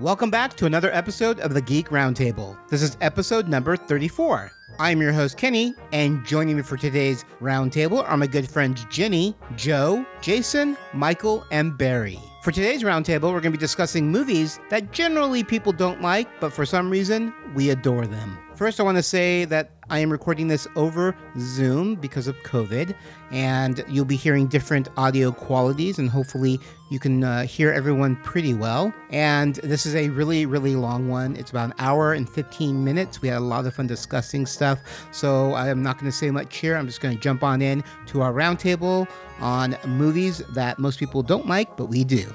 Welcome back to another episode of the Geek Roundtable. This is episode number 34. I'm your host, Kenny, and joining me for today's roundtable are my good friends Jenny, Joe, Jason, Michael, and Barry. For today's roundtable, we're going to be discussing movies that generally people don't like, but for some reason, we adore them. First, I want to say that I am recording this over Zoom because of COVID, and you'll be hearing different audio qualities, and hopefully, you can uh, hear everyone pretty well. And this is a really, really long one. It's about an hour and 15 minutes. We had a lot of fun discussing stuff, so I am not going to say much here. I'm just going to jump on in to our roundtable on movies that most people don't like, but we do.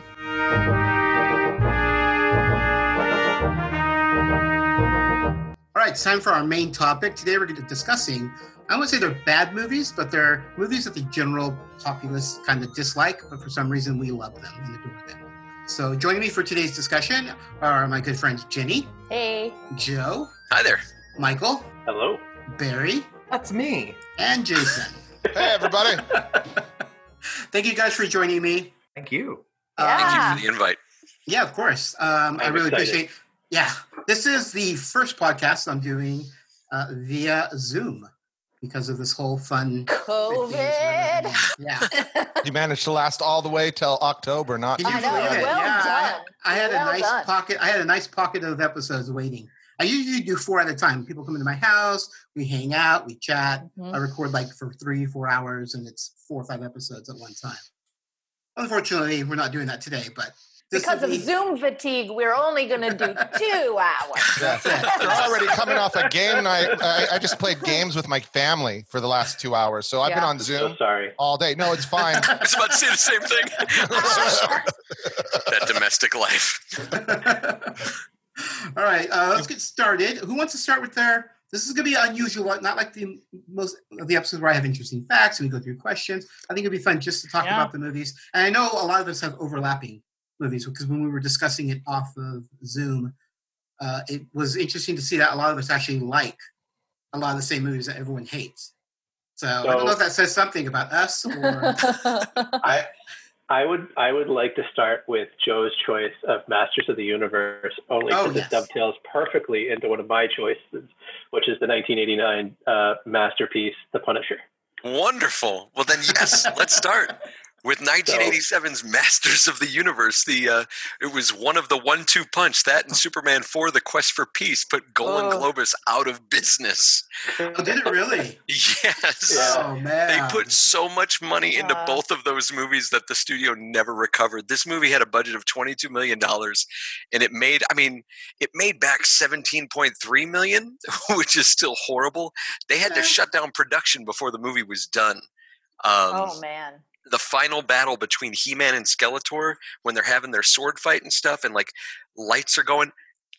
Right, it's time for our main topic. Today we're going to be discussing, I wouldn't say they're bad movies, but they're movies that the general populace kind of dislike, but for some reason we love them and adore them. So joining me for today's discussion are my good friends Jenny, Hey. Joe, Hi there. Michael, Hello. Barry, That's me. and Jason. Hey, everybody. Thank you guys for joining me. Thank you. Uh, Thank Yeah. you for the invite. Yeah, of course. Um, I really excited. appreciate. Yeah, this is the first podcast I'm doing uh, via Zoom because of this whole fun COVID. Yeah, You managed to last all the way till October, not I know. Well yeah, done. I, I had Well a nice done. pocket. I had a nice pocket of episodes waiting. I usually do four at a time. People come into my house, we hang out, we chat. Mhm. I record like for three, four hours, and it's four or five episodes at one time. Unfortunately, we're not doing that today, but this Because of be- Zoom fatigue, we're only going to do two hours. Yeah. They're already coming off a game night. I, I just played games with my family for the last two hours. So I've been Yeah. on So Zoom sorry. all day. No, it's fine. I was about to say the same thing. I'm so sorry. That domestic life. All right, uh, let's get started. Who wants to start with their? This is going to be unusual, not like the most of the episodes where I have interesting facts and we go through questions. I think it'd be fun just to talk Yeah. about the movies. And I know a lot of us have overlapping movies because when we were discussing it off of Zoom, uh, it was interesting to see that a lot of us actually like a lot of the same movies that everyone hates. So, I don't know if that says something about us or I I would I would like to start with Joe's choice of Masters of the Universe only Oh, because yes. it dovetails perfectly into one of my choices, which is the 1989 uh, masterpiece, The Punisher. Wonderful. Well, then, yes, let's start with 1987's Masters of the Universe. The uh, it was one of the one-two punch that and Superman 4: The Quest for Peace put Golan Oh. Globus out of business. oh, did it really? Yes. Yeah. Oh man, They put so much money into both of those movies that the studio never recovered. This movie had a budget of $22 million and it made, I mean, it made back 17.3 million, which is still horrible. They had to shut down production before the movie was done. Um, oh, man. The final battle between He-Man and Skeletor when they're having their sword fight and stuff and like lights are going,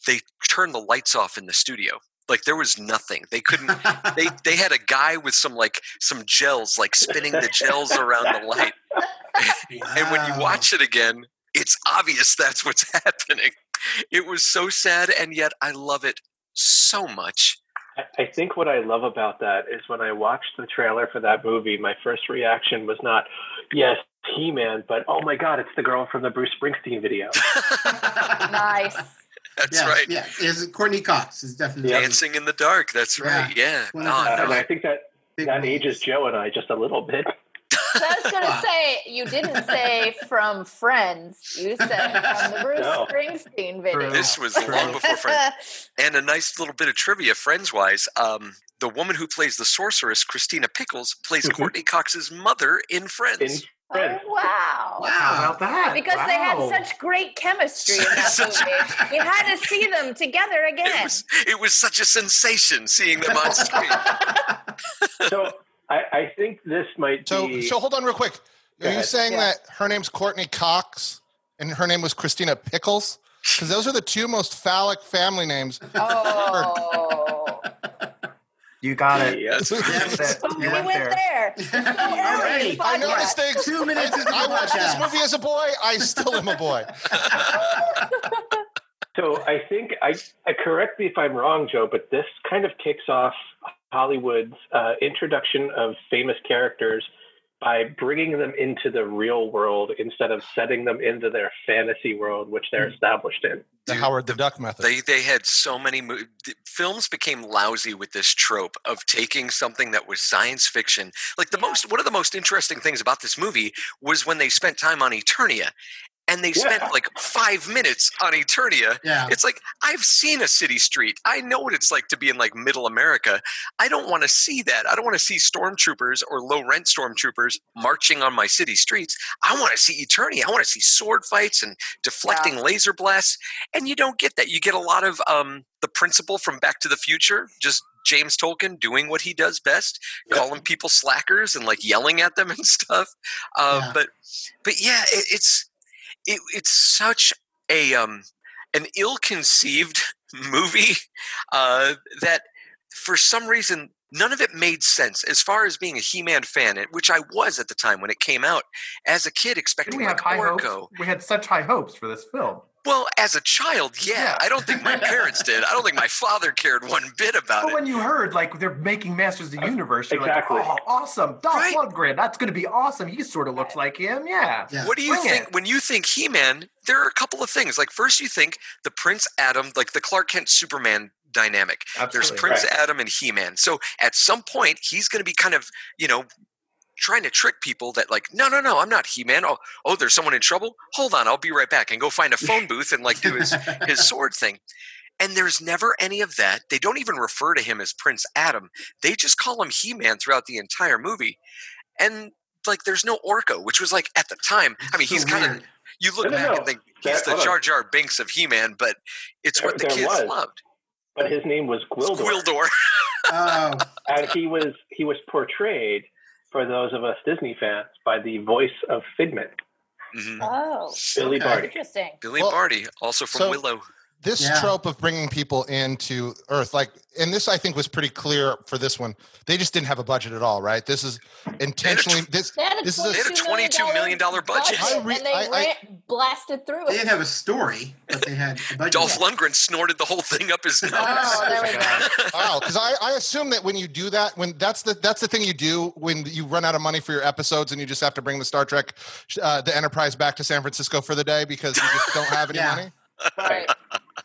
they turn the lights off in the studio. Like there was nothing. They couldn't they they had a guy with some like some gels like spinning the gels around the light and when you watch it again it's obvious that's what's happening it was so sad and yet i love it so much I- I think what I love about that is when I watched the trailer for that movie, my first reaction was not, yes, He Man, but oh my God, it's the girl from the Bruce Springsteen video. Nice. that's yeah, right Yeah, is Courteney Cox is definitely Yeah. dancing in the dark that's right yeah One no, Uh, no. and I think that big that roles. ages Joe and I just a little bit. So I was going to say, you didn't say from Friends. You said from the Bruce No. Springsteen video. this was long before friends and a nice little bit of trivia friends wise um the woman who plays the sorceress christina pickles plays Mhm. courteney cox's mother in friends In Oh, Friends. wow. How Wow. about that? Because they had such great chemistry in that Such- movie. You had to see them together it again. was it was such a sensation seeing them on screen So I, I think this might So, be. so hold on real quick. Go Are you ahead. saying Yeah. that her name's Courteney Cox and her name was Christina Pickles? Because those are the two most phallic family names. Oh. You got it. Yes. That's it. Oh, You we went there. So early in Already. the I podcast. noticed things. Two minutes into I watched this movie as a boy. I still am a boy. So I think I, I correct me if I'm wrong, Joe, but this kind of kicks off Hollywood's uh, introduction of famous characters by bringing them into the real world instead of setting them into their fantasy world, which they're mm. established in. The Dude, Howard the Duck method. They they had so many mo- the films became lousy with this trope of taking something that was science fiction. Like the Yeah. most one of the most interesting things about this movie was when they spent time on Eternia, and they spent Yeah. like five minutes on Eternia. Yeah. It's like I've seen a city street. I know what it's like to be in like middle America. I don't want to see that. I don't want to see stormtroopers or low rent stormtroopers marching on my city streets. I want to see Eternia. I want to see sword fights and deflecting laser blasts. And you don't get that. You get a lot of um, the principal from Back to the Future, just James Tolkan doing what he does best, Yep. calling people slackers and like yelling at them and stuff. Uh, Yeah. But but yeah, it, it's it, it's such a um an ill-conceived movie uh, that for some reason none of it made sense as far as being a he-man fan which i was at the time when it came out as a kid expecting like orko hopes? We had such high hopes for this film. Well as a child yeah, Yeah. i don't think my parents did i don't think my father cared one bit about it. But it when you heard like they're making Masters of the uh, Universe, you're Exactly. like, oh, awesome, Dolph Right. Lundgren, that's going to be awesome. He sort of looks like him, yeah. Yeah. What do you Bring think it. when you think He-Man? There are a couple of things. Like first, you think the Prince Adam, like the Clark Kent Superman dynamic. There's Absolutely. Prince Adam and He-Man. So at some point, he's going to be kind of, you know, trying to trick people that like, no, no, no, I'm not He-Man. Oh, oh, there's someone in trouble. Hold on, I'll be right back, and go find a phone booth and like do his his sword thing. And there's never any of that. They don't even refer to him as Prince Adam. They just call him He-Man throughout the entire movie. And like, there's no Orko, which was like at the time. I mean, he's kind of you look No, no, back no. and think he's That- the. Jar Jar Binks of He-Man, but it's There- what the kids was. loved. But his name was Gwildor, Gwildor. Oh, and he was he was portrayed for those of us Disney fans by the voice of Figment, Mhm. Oh, Billy Okay. Barty. interesting. Billy Well, Barty, also from so- Willow. This Yeah. trope of bringing people into Earth, like, and this I think was pretty clear for this one. They just didn't have a budget at all, right? This is intentionally this. They had a This is a- They had a $22 million budget. I re- and they I- I- blasted through it they it. didn't have a story, but they had a budget. Dolph Lundgren snorted the whole thing up his nose. Oh, there we go. Wow, because I, I assume that when you do that, when that's the that's the thing you do when you run out of money for your episodes and you just have to bring the Star Trek, uh, the Enterprise back to San Francisco for the day because you just don't have any Yeah. money. Right.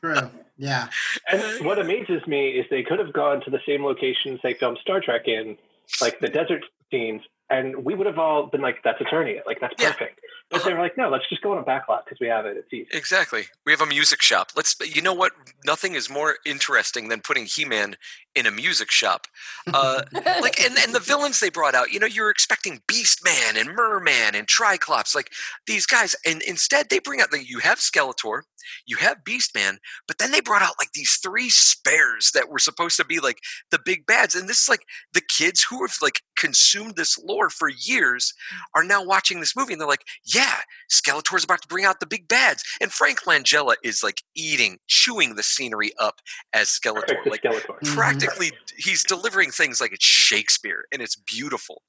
True. Yeah. And what amazes me is they could have gone to the same locations they filmed Star Trek in, like the desert scenes, and we would have all been like, "That's Eternia, like that's Yeah. perfect." But they were like, "No, let's just go on a backlot because we have it. It's easy." Exactly. We have a music shop. Let's. You know what? Nothing is more interesting than putting He-Man in a music shop. Uh, like, and and the villains they brought out. You know, you're expecting Beast Man and Merman and Triclops, like these guys, and instead they bring out like you have Skeletor, you have Beast Man, but then they brought out like these three spares that were supposed to be like the big bads, and this is like the kids who have like consumed this lore for years are now watching this movie, and they're like, yeah. Skeletor's about to bring out the big bads, and Frank Langella is like eating, chewing the scenery up as Skeletor. Perfect to Like Skeletor. Mhm. practically, he's delivering things like it's Shakespeare, and it's beautiful.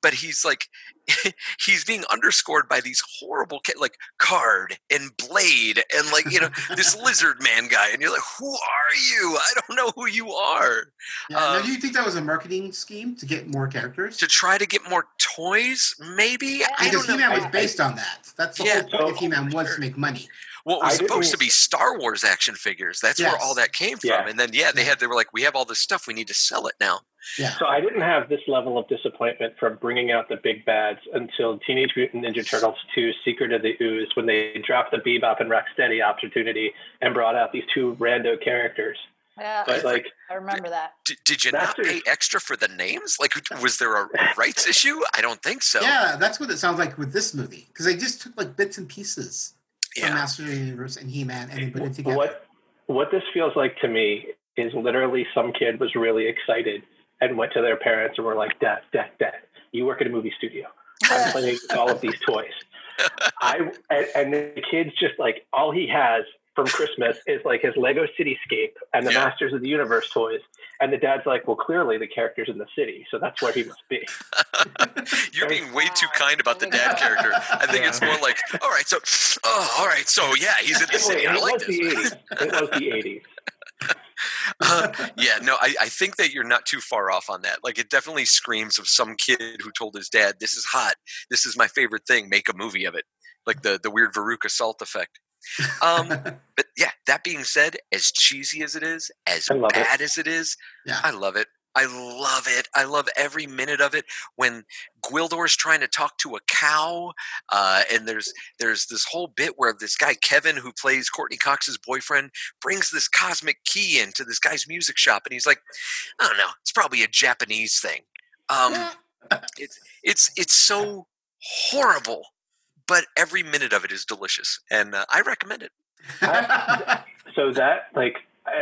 But he's like, he's being underscored by these horrible, ca- like Karg and Blade, and like you know this Lizard Man guy, and you're like, who are you? I don't know who you are. Yeah. now, Um, do you think that was a marketing scheme to get more characters? To try to get more toys, maybe. I Because don't know. He-Man was based on that. That's the Yeah. whole point of He-Man was to make money. Well, it I was supposed to didn't- be Star Wars action figures. That's where all that came from. Yeah. And then yeah, they had they were like, we have all this stuff, we need to sell it now. Yeah. So I didn't have this level of disappointment from bringing out the big bads until Teenage Mutant Ninja Turtles 2: Secret of the Ooze, when they dropped the Bebop and Rocksteady opportunity and brought out these two rando characters. Yeah, But like, I remember that. D- did you not pay extra for the names? Like, was there a rights issue? I don't think so. Yeah, that's what it sounds like with this movie. Because they just took like bits and pieces from Yeah. Master of the Universe and He-Man and they put it together. what what this feels like to me is literally some kid was really excited and went to their parents and were like, "Dad, Dad, Dad, you work at a movie studio. I'm playing with all of these toys." I and, and the kid's just like all he has from Christmas is like his Lego Cityscape and the Yeah. Masters of the Universe toys. And the dad's like, "Well, clearly the character's in the city, so that's where he must be." You're being way too kind about the dad character. I think it's more like, all right, so, oh, all right, so yeah, he's in the city. it I like was the this. '80s. It was the '80s. Uh, yeah, no, I, I think that you're not too far off on that. Like, it definitely screams of some kid who told his dad, "This is hot. This is my favorite thing. Make a movie of it." Like the the weird Veruca Salt effect. Um, but yeah, that being said, as cheesy as it is, as love it. bad as it is, Yeah. I love it. I love it. I love every minute of it. When Gwildor's trying to talk to a cow, uh, and there's there's this whole bit where this guy Kevin, who plays Courteney Cox's boyfriend, brings this cosmic key into this guy's music shop, and he's like, I don't know, it's probably a Japanese thing. Um, it's it's it's so horrible, but every minute of it is delicious, and uh, I recommend it. so that like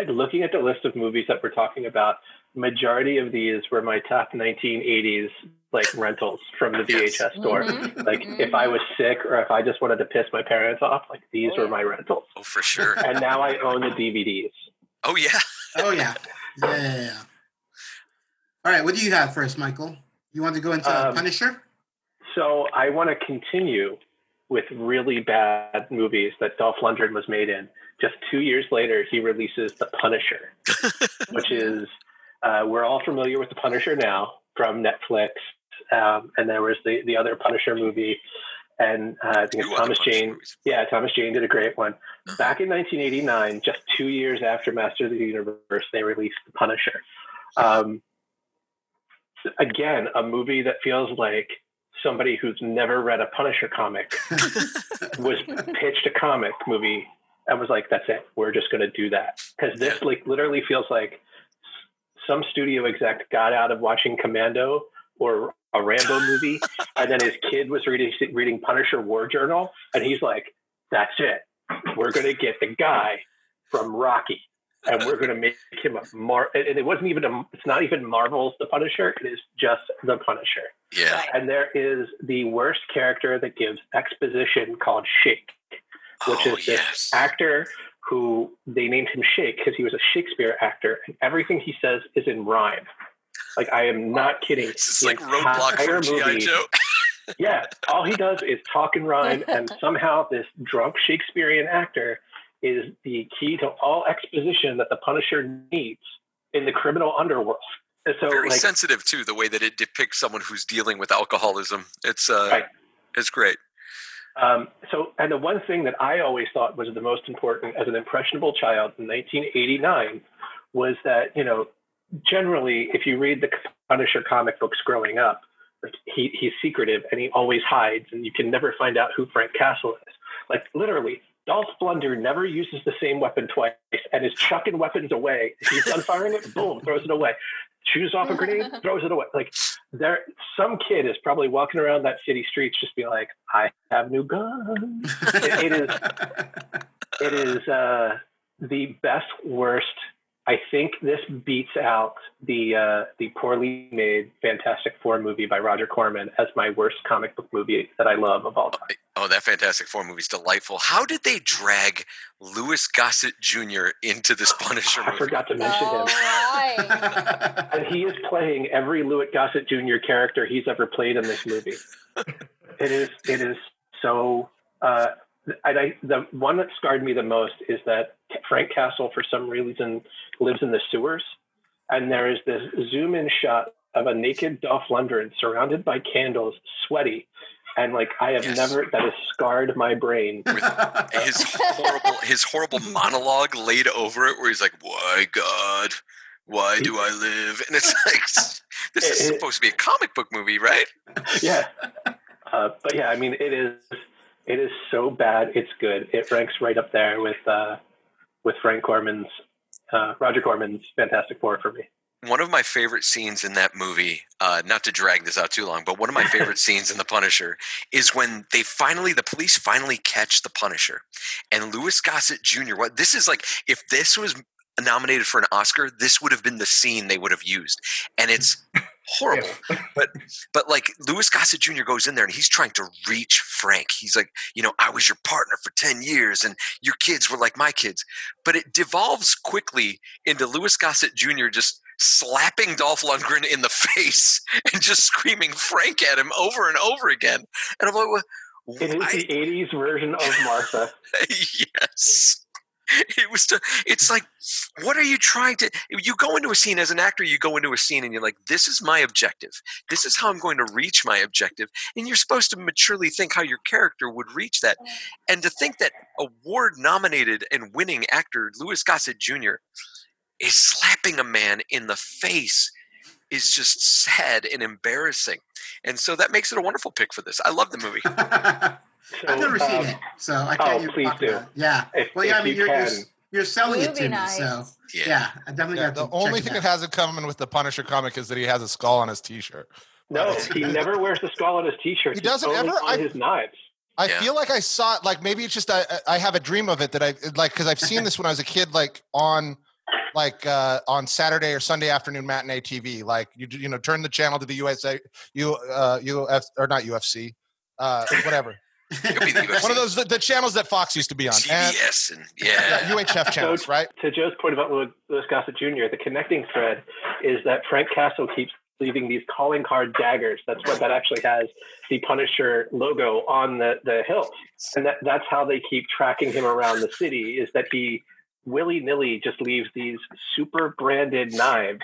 looking at the list of movies that we're talking about majority of these were my top 1980s like rentals from the Yes. vhs store Mhm. like if i was sick or if i just wanted to piss my parents off like these Oh, were my rentals Oh, for sure. and now i own the dvds Oh yeah. oh yeah. Yeah, yeah, yeah. All right, what do you have first, Michael? You want to go into Um, Punisher? so i want to continue with really bad movies that dolph lundgren was made in just two years later he releases the punisher which is uh, we're all familiar with the Punisher now from Netflix, um, and there was the the other Punisher movie, and uh, I think it's Thomas Jane. movies. Yeah, Thomas Jane did a great one. Uh-huh. Back in 1989, just two years after Master of the Universe, they released the Punisher. Um, again, a movie that feels like somebody who's never read a Punisher comic was pitched a comic movie and was like, "That's it. We're just going to do that." Because this, like, literally feels like some studio exec got out of watching Commando or a Rambo movie, and then his kid was reading reading Punisher War Journal, and he's like, "That's it. We're going to get the guy from Rocky." And we're going to make him a Mar. And it wasn't even a. It's not even Marvel's The Punisher. It is just The Punisher Yeah. And there is the worst character that gives exposition called Shake, which oh is this yes. actor who they named him Shake because he was a Shakespeare actor, and everything he says is in rhyme. Like I am not kidding. It's just like Roadblock entire from GI Joe. Yeah, all he does is talk and rhyme, and somehow this drunk Shakespearean actor is the key to all exposition that the Punisher needs in the criminal underworld. And so, Very like, sensitive too, the way that it depicts someone who's dealing with alcoholism. It's uh, Right. it's great. Um, so, and the one thing that I always thought was the most important as an impressionable child in 1989 was that, you know, generally, if you read the Punisher comic books growing up, like he, he's secretive and he always hides, and you can never find out who Frank Castle is. Like, literally, Dolph Blunder never uses the same weapon twice and is chucking weapons away. He's done firing it, boom, throws it away. Shoots off a grenade, throws it away. Like, there some kid is probably walking around that city streets just be like i have new guns it is it is uh the best worst i think this beats out the uh the poorly made fantastic four movie by roger corman as my worst comic book movie that i love of all time Oh, that Fantastic Four movie is delightful. How did they drag Louis Gossett Jr. into this Punisher i forgot to mention All him right. and he is playing every Louis Gossett Jr. character he's ever played in this movie. it is it is so. Uh, and I, the one that scarred me the most is that Frank Castle, for some reason, lives in the sewers, and there is this zoom-in shot of a naked Dolph Lundgren surrounded by candles, sweaty, and like I have Yes. never. That has scarred my brain. With his horrible his horrible monologue laid over it where he's like why god why do i live and it's like this is supposed to be a comic book movie right yeah. Uh, but yeah, I mean, it is it is so bad. It's good. It ranks right up there with uh, with Frank Corman's uh, Roger Corman's Fantastic Four for me. one of my favorite scenes in that movie uh, not to drag this out too long but one of my favorite scenes in the punisher is when they finally the police finally catch the punisher and louis gossett jr what this is like if this was nominated for an oscar this would have been the scene they would have used and it's horrible but but like Louis Gossett Jr. goes in there and he's trying to reach Frank. He's like, you know, I was your partner for 10 years and your kids were like my kids. But it devolves quickly into Louis Gossett Jr. just slapping Dolph Lundgren in the face and just screaming Frank at him over and over again. And I'm like, well, It is the '80s version of Martha. yes. it was to, it's like what are you trying to you go into a scene as an actor you go into a scene and you're like this is my objective. This is how i'm going to reach my objective. And you're supposed to maturely think how your character would reach that. And to think that award nominated and winning actor louis gossett jr is slapping a man in the face is just sad and embarrassing. And so that makes it a wonderful pick for this. I love the movie. So, I've never seen um, it, so I can't oh, even please do. about it. Yeah. If, Well, yeah, I mean, you you're, you're, selling it Movie to nights. me, so yeah, yeah, I definitely Yeah, got to the only check thing it that has in common with the Punisher comic is that he has a skull on his T-shirt. no, he never wears the skull on his t-shirt. He doesn't only ever? on I- his knives. I Yeah. feel like I saw it. Like maybe it's just I I have a dream of it that I like because I've seen this when I was a kid, like on like uh on Saturday or Sunday afternoon matinee TV. Like you you know turn the channel to the USA you uh UF or not UFC uh whatever It'll be one of those the, the channels that Fox used to be on and CBS and yeah, yeah UHF channels right. To Joe's point about Louis, Louis Gossett Jr., the connecting thread is that Frank Castle keeps leaving these calling card daggers. That's what that actually has the Punisher logo on the, the hilt. And that, that's how they keep tracking him around the city is that he willy nilly just leaves these super branded knives,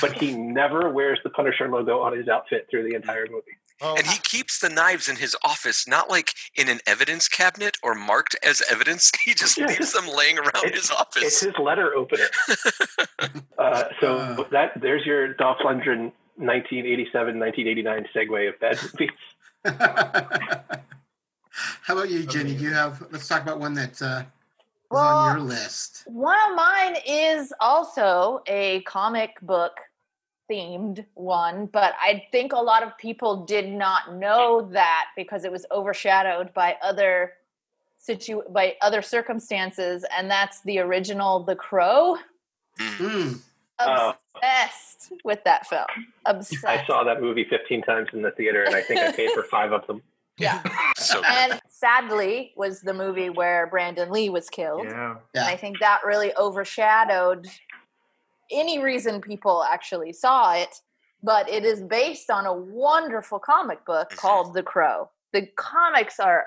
but he never wears the Punisher logo on his outfit through the entire movie. Oh, And he keeps the knives in his office, not like in an evidence cabinet or marked as evidence. He just Yeah. leaves them laying around It's- his office. It's his letter opener. uh, so Uh. that there's your Dolph Lundgren 1987, 1989 segue of bad movies. How about you, Jenny? Do you have? Let's talk about one that uh, Well, on your list. One of mine is also a comic book themed one, but I think a lot of people did not know that because it was overshadowed by other situ by other circumstances, and that's the original The Crow. Mm. Oh. Obsessed with that film. Obsessed. I saw that movie 15 times in the theater, and I think I paid for five of them. Yeah. So and sadly was the movie where Brandon Lee was killed. Yeah. And I think that really overshadowed any reason people actually saw it. But it is based on a wonderful comic book Mhm. called The Crow. The comics are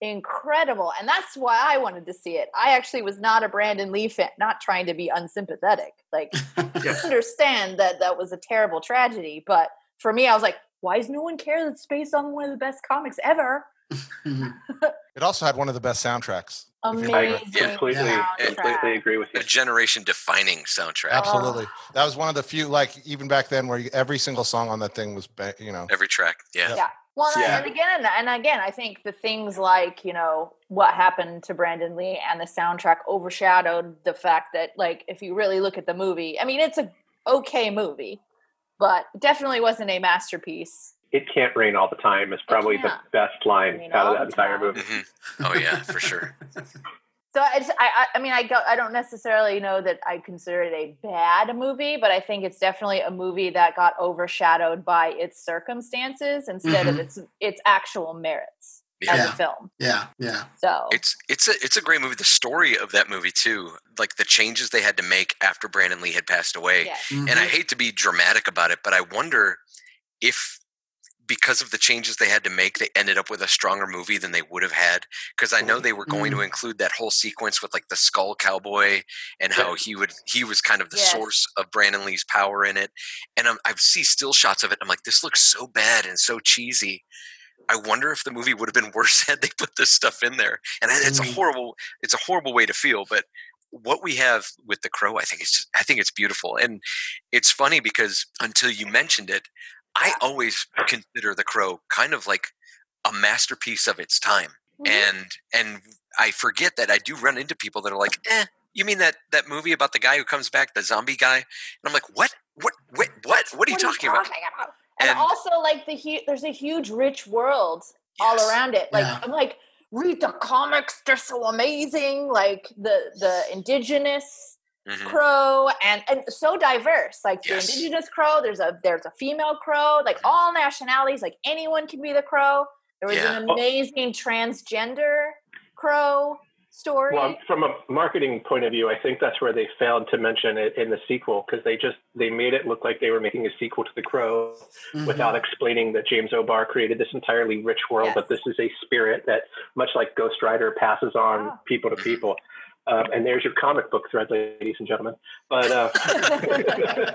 incredible. And that's why I wanted to see it. I actually was not a Brandon Lee fan, not trying to be unsympathetic. Like, Yeah. understand that that was a terrible tragedy. But for me, I was like, why does no one care that it's based on one of the best comics ever? it also had one of the best soundtracks. Amazing. I Yeah. completely, soundtrack. completely agree with you. a generation defining soundtrack. Absolutely, oh. that was one of the few like even back then where you, every single song on that thing was you know Every track. Yeah. Yeah. Well, Yeah. and again, and again, I think the things like you know what happened to Brandon Lee and the soundtrack overshadowed the fact that, like, if you really look at the movie, I mean, it's a okay movie, but definitely wasn't a masterpiece. It can't rain all the time is probably the best line rain out of that entire time. movie. hmm Oh yeah, for sure. So it's, I, I, I mean, I go, I don't necessarily know that I consider it a bad movie, but I think it's definitely a movie that got overshadowed by its circumstances instead of Mhm. its its actual merits as a film. yeah, yeah. So It's it's a it's a great movie. The story of that movie too, like the changes they had to make after Brandon Lee had passed away. yes. And I hate to be dramatic about it, but I wonder if because of the changes they had to make, they ended up with a stronger movie than they would have had. Because I know they were going to include that whole sequence with like the skull cowboy and how he would he was kind of the Yes. source of Brandon Lee's power in it. And I'm, I see still shots of it. I'm like, this looks so bad and so cheesy. I wonder if the movie would have been worse had they put this stuff in there. And it's a Mm. horrible, it's a horrible way to feel. But what we have with the crow, I think it's, I think it's beautiful. And it's funny because until you mentioned it, I always consider the crow kind of like a masterpiece of its time. Mhm. And and I forget that I do run into people that are like, eh, you mean that that movie about the guy who comes back, the zombie guy? And I'm like, what? What? What? What? What are you talking about? And, And- also, like the hu- there's a huge, rich world all around it. Like Yeah. I'm like, read the comics; they're so amazing. Like the the indigenous Mhm. crow and and so diverse. Like Yes. the indigenous crow, there's a there's a female crow. Like Mhm. all nationalities, like anyone can be the crow. There was Yeah. an amazing transgender crow story. Well, from a marketing point of view, I think that's where they failed to mention it in the sequel because they just they made it look like they were making a sequel to The Crow Mhm. without explaining that James O'Barr created this entirely rich world, Yes. but this is a spirit that, much like Ghost Rider, passes on Ah. people to people. Um, and there's your comic book thread, ladies and gentlemen. But uh,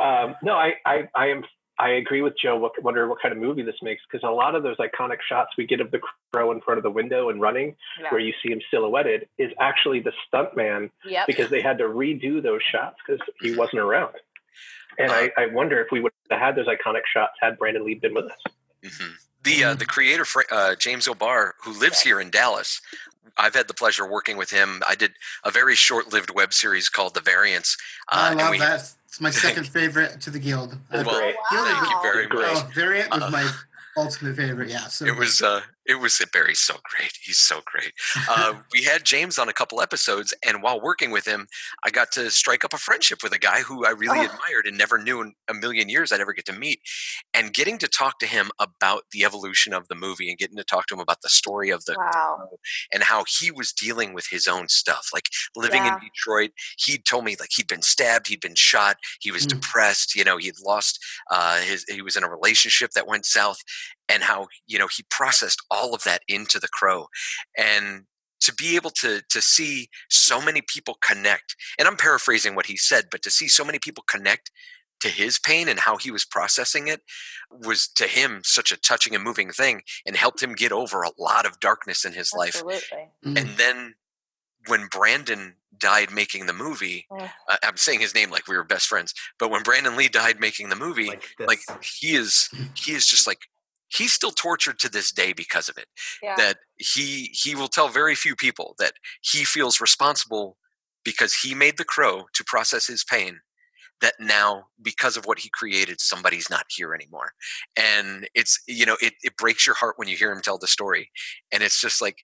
um, no, I, I, I am. I agree with Joe. What, wonder what kind of movie this makes because a lot of those iconic shots we get of the crow in front of the window and running, Yeah. where you see him silhouetted, is actually the stuntman Yep. because they had to redo those shots because he wasn't around. And I, I wonder if we would have had those iconic shots had Brandon Lee been with us. hmm The uh, the creator Fra- uh, James O'Barr, who lives here in Dallas, I've had the pleasure of working with him. I did a very short-lived web series called The Variants. I love we- that. It's my second favorite to the guild. That's Well, great. Guild thank you very much. Oh, Variant was Uh, my ultimate favorite. Yeah. So it was uh it was Barry's so great. He's so great. Uh, we had James on a couple episodes, and while working with him, I got to strike up a friendship with a guy who I really Oh. admired and never knew in a million years I'd ever get to meet. And getting to talk to him about the evolution of the movie and getting to talk to him about the story of the Wow. and how he was dealing with his own stuff. Like living Yeah. in Detroit, He'd told me like he'd been stabbed, he'd been shot, he was Mm. depressed. You know, he'd lost uh, his. He was in a relationship that went south, and how you know he processed all of that into the Crow, and to be able to to see so many people connect. And I'm paraphrasing what he said, but to see so many people connect to his pain and how he was processing it was to him such a touching and moving thing and helped him get over a lot of darkness in his life Absolutely. Mm. and then when Brandon died making the movie, Ugh. uh, I'm saying his name like we were best friends, but when Brandon Lee died making the movie, Like, like he is he is just like he's still tortured to this day because of it. Yeah. That he he will tell very few people that he feels responsible because he made the crow to process his pain that now because of what he created somebody's not here anymore and it's you know it, it breaks your heart when you hear him tell the story and it's just like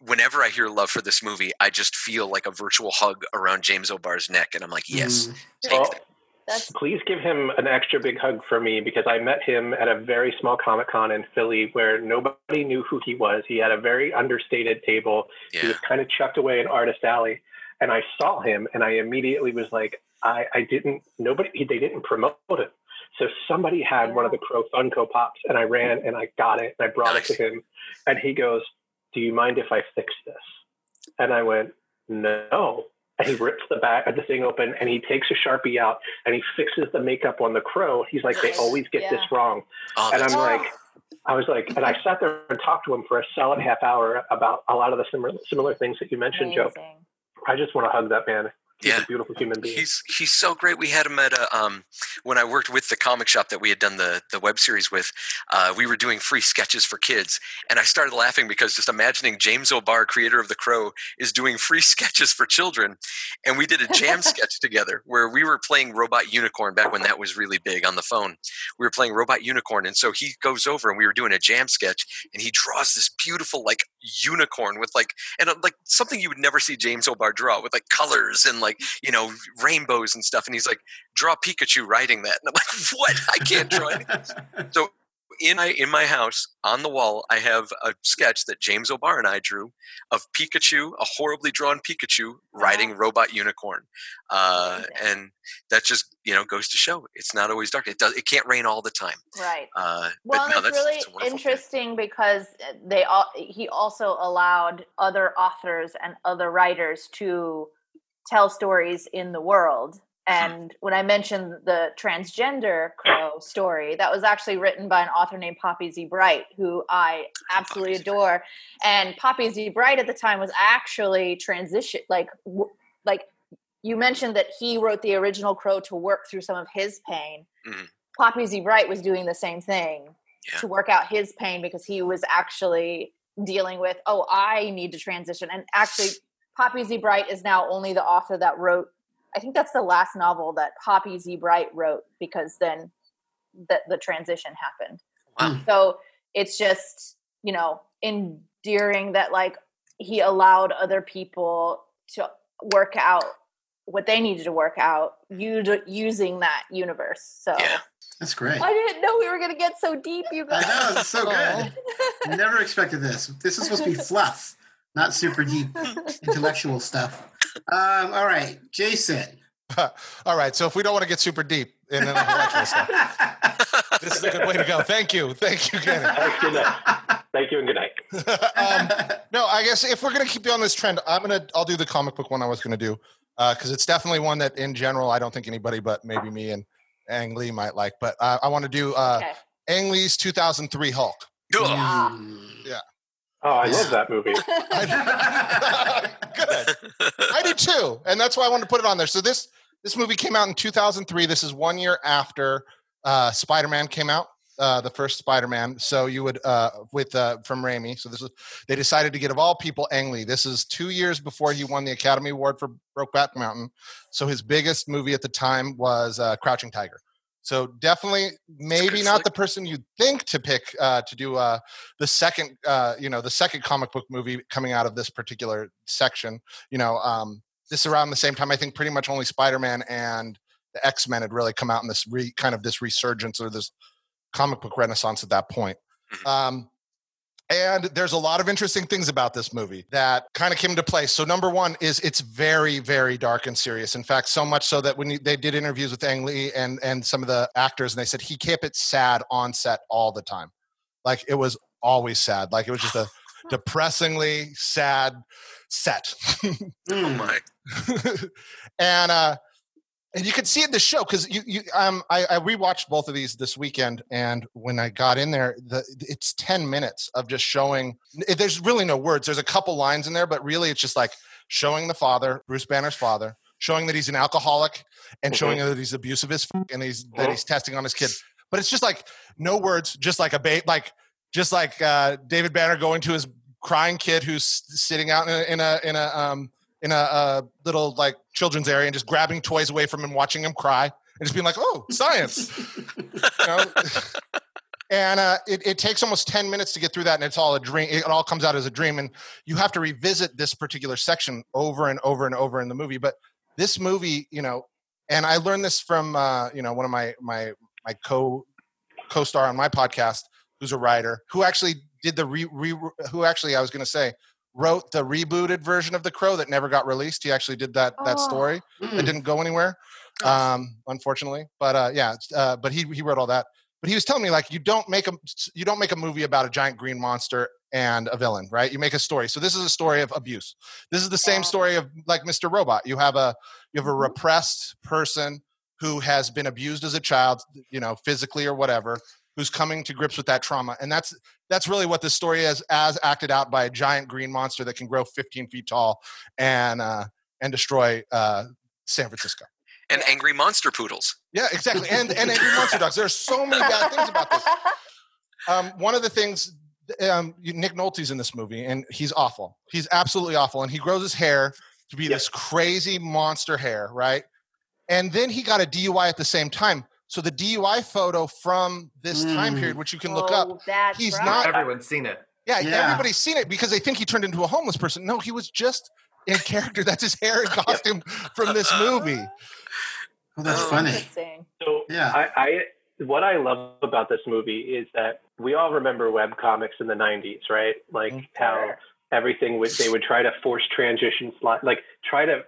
whenever i hear love for this movie i just feel like a virtual hug around james o'barr's neck and i'm like yes Mm. take Well, that That's please give him an extra big hug for me because I met him at a very small Comic Con in Philly where nobody knew who he was. He had a very understated table. He was kind of chucked away in Artist Alley. And I saw him and I immediately was like, I, I didn't, nobody, he, they didn't promote him. So somebody had one of the Crow Funko Pops and I ran and I got it and I brought Nice. it to him. And he goes, Do you mind if I fix this? And I went, No. And he rips the back of the thing open and he takes a Sharpie out and he fixes the makeup on the crow. He's like, They always get this wrong. oh, And I'm Oh. like, I was like, and I sat there and talked to him for a solid half hour about a lot of the similar similar things that you mentioned, Joe. I just want to hug that man. He's Yeah. a beautiful human being. He's he's so great. We had him at a um when I worked with the comic shop that we had done the the web series with. Uh, we were doing free sketches for kids, and I started laughing because just imagining James O'Barr, creator of the Crow, is doing free sketches for children, and we did a jam sketch together where we were playing Robot Unicorn back when that was really big on the phone. We were playing Robot Unicorn, and so he goes over and we were doing a jam sketch, and he draws this beautiful like unicorn with like and uh, like something you would never see James O'Barr draw with like colors and like you know rainbows and stuff and he's like draw Pikachu riding that and I'm like what I can't draw anything. so in my in my house on the wall I have a sketch that James O'Barr and I drew of Pikachu a horribly drawn Pikachu riding robot unicorn uh, Amazing. and that just you know goes to show it's not always dark it does it can't rain all the time Right. uh, Well, but no and that's, it's really that's a thing. interesting because uh, they all he also allowed other authors and other writers to tell stories in the world. Mm-hmm. And when I mentioned the transgender crow story, that was actually written by an author named Poppy Z. Brite, who I absolutely adore. And Poppy Z. Brite at the time was actually transition, like, like you mentioned that he wrote the original crow to work through some of his pain. Mhm. Poppy Z. Brite was doing the same thing Yeah. to work out his pain because he was actually dealing with, oh, I need to transition. And actually, Poppy Z. Brite is now only the author that wrote, I think that's the last novel that Poppy Z. Brite wrote because then the, the transition happened. Wow. Hmm. So it's just, you know, endearing that like he allowed other people to work out what they needed to work out using that universe. So Yeah. That's great. I didn't know we were going to get so deep, you I guys. know, it's so good. Never expected this. This is supposed to be fluff, not super deep intellectual stuff. Um, all right, Jason. All right. So if we don't want to get super deep in intellectual stuff, this is a good way to go. Thank you. Thank you, Kenny. Thank you, Thank you and good night. um, No, I guess if we're gonna keep you on this trend, I'm gonna I'll do the comic book one I was gonna do because it's definitely one that in general I don't think anybody but maybe me and Ang Lee might like. But uh, I want to do uh, Okay. Ang Lee's 2003 Hulk. Ugh. Mm. Oh, I love that movie. Good. I do too, and that's why I wanted to put it on there. So this this movie came out in 2003. This is one year after uh, Spider-Man came out, uh, the first Spider-Man. So you would uh, with uh, from Raimi. So this is they decided to get of all people Ang Lee. This is two years before he won the Academy Award for Brokeback Mountain. So his biggest movie at the time was uh, Crouching Tiger. So definitely, maybe not the person you'd think to pick uh, to do uh, the second, uh, you know, the second comic book movie coming out of this particular section. You know, um, this around the same time. I think pretty much only Spider-Man and the X-Men had really come out in this re, kind of this resurgence or this comic book renaissance at that point. Mhm. Um, and there's a lot of interesting things about this movie that kind of came into play. So number one is it's very, very dark and serious. In fact, so much so that when you, they did interviews with Ang Lee and and some of the actors, and they said he kept it sad on set all the time, like it was always sad. Like it was just a depressingly sad set. Oh my. and uh and you could see it in the show because you, you um I, I rewatched both of these this weekend and when I got in there the it's 10 minutes of just showing eh, there's really no words. There's a couple lines in there but really it's just like showing the father Bruce Banner's father showing that he's an alcoholic and showing that he's abusive as f- and he's that Mhm. he's testing on his kid. But it's just like no words just like a bait like just like uh David Banner going to his crying kid who's sitting out in a in a, in a um in a, uh little like children's area and just grabbing toys away from him, watching him cry, and just being like, "Oh, science!" you know? and uh, it, it takes almost ten minutes to get through that, and it's all a dream. It all comes out as a dream, and you have to revisit this particular section over and over and over in the movie. But this movie, you know, and I learned this from uh, you know one of my my my co co-star on my podcast, who's a writer, who actually did the re, re who actually I was going to say wrote the rebooted version of The Crow that never got released. He actually did that that Oh. story Mm. didn't go anywhere, um, unfortunately. But uh, yeah, uh, but he he wrote all that. But he was telling me like you don't make a you don't make a movie about a giant green monster and a villain, right? You make a story. So this is a story of abuse. This is the same story of like Mr. Robot. You have a you have a Mhm. repressed person who has been abused as a child, you know, physically or whatever, who's coming to grips with that trauma, and that's that's really what this story is, as acted out by a giant green monster that can grow 15 feet tall and uh, and destroy uh, San Francisco. And angry monster poodles. Yeah, exactly. And and angry monster dogs. There's so many bad things about this. Um, one of the things, um, Nick Nolte's in this movie, and he's awful. He's absolutely awful, and he grows his hair to be Yep. this crazy monster hair, right? And then he got a DUI at the same time. So the DUI photo from this time Mm. period, which you can look up, Oh, that's He's right. not- Everyone's seen it. yeah, Yeah. everybody's seen it because they think he turned into a homeless person. No, he was just in character. That's his hair and costume from this movie. Oh, that's Oh, funny. So Yeah. I, I what I love about this movie is that we all remember web comics in the '90s, right? Like Mhm. how everything would they would try to force transition slot, like try to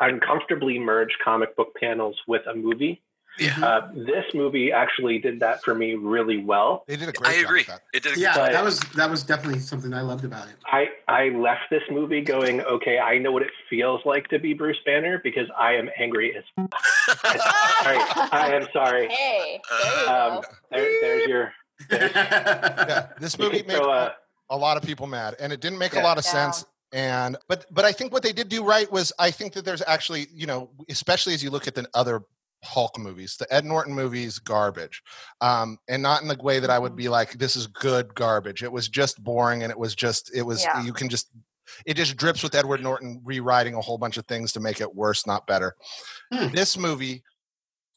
uncomfortably merge comic book panels with a movie. Yeah. Uh, this movie actually did that for me really well. They did a great I job agree. that. It did a good Yeah, But- that was that was definitely something I loved about it. I I left this movie going, okay, I know what it feels like to be Bruce Banner because I am angry as. Sorry, I am sorry. Hey, there you Um, go. there, there's your. There's, Yeah, this movie made so, uh, a lot of people mad, and it didn't make a lot of Yeah. sense. And but but I think what they did do right was I think that there's actually you know especially as you look at the other Hulk movies, the Ed Norton movies, garbage, um, and not in the way that I would be like this is good garbage. It was just boring, and it was just it was Yeah. you can just it just drips with Edward Norton rewriting a whole bunch of things to make it worse, not better. Hmm. This movie,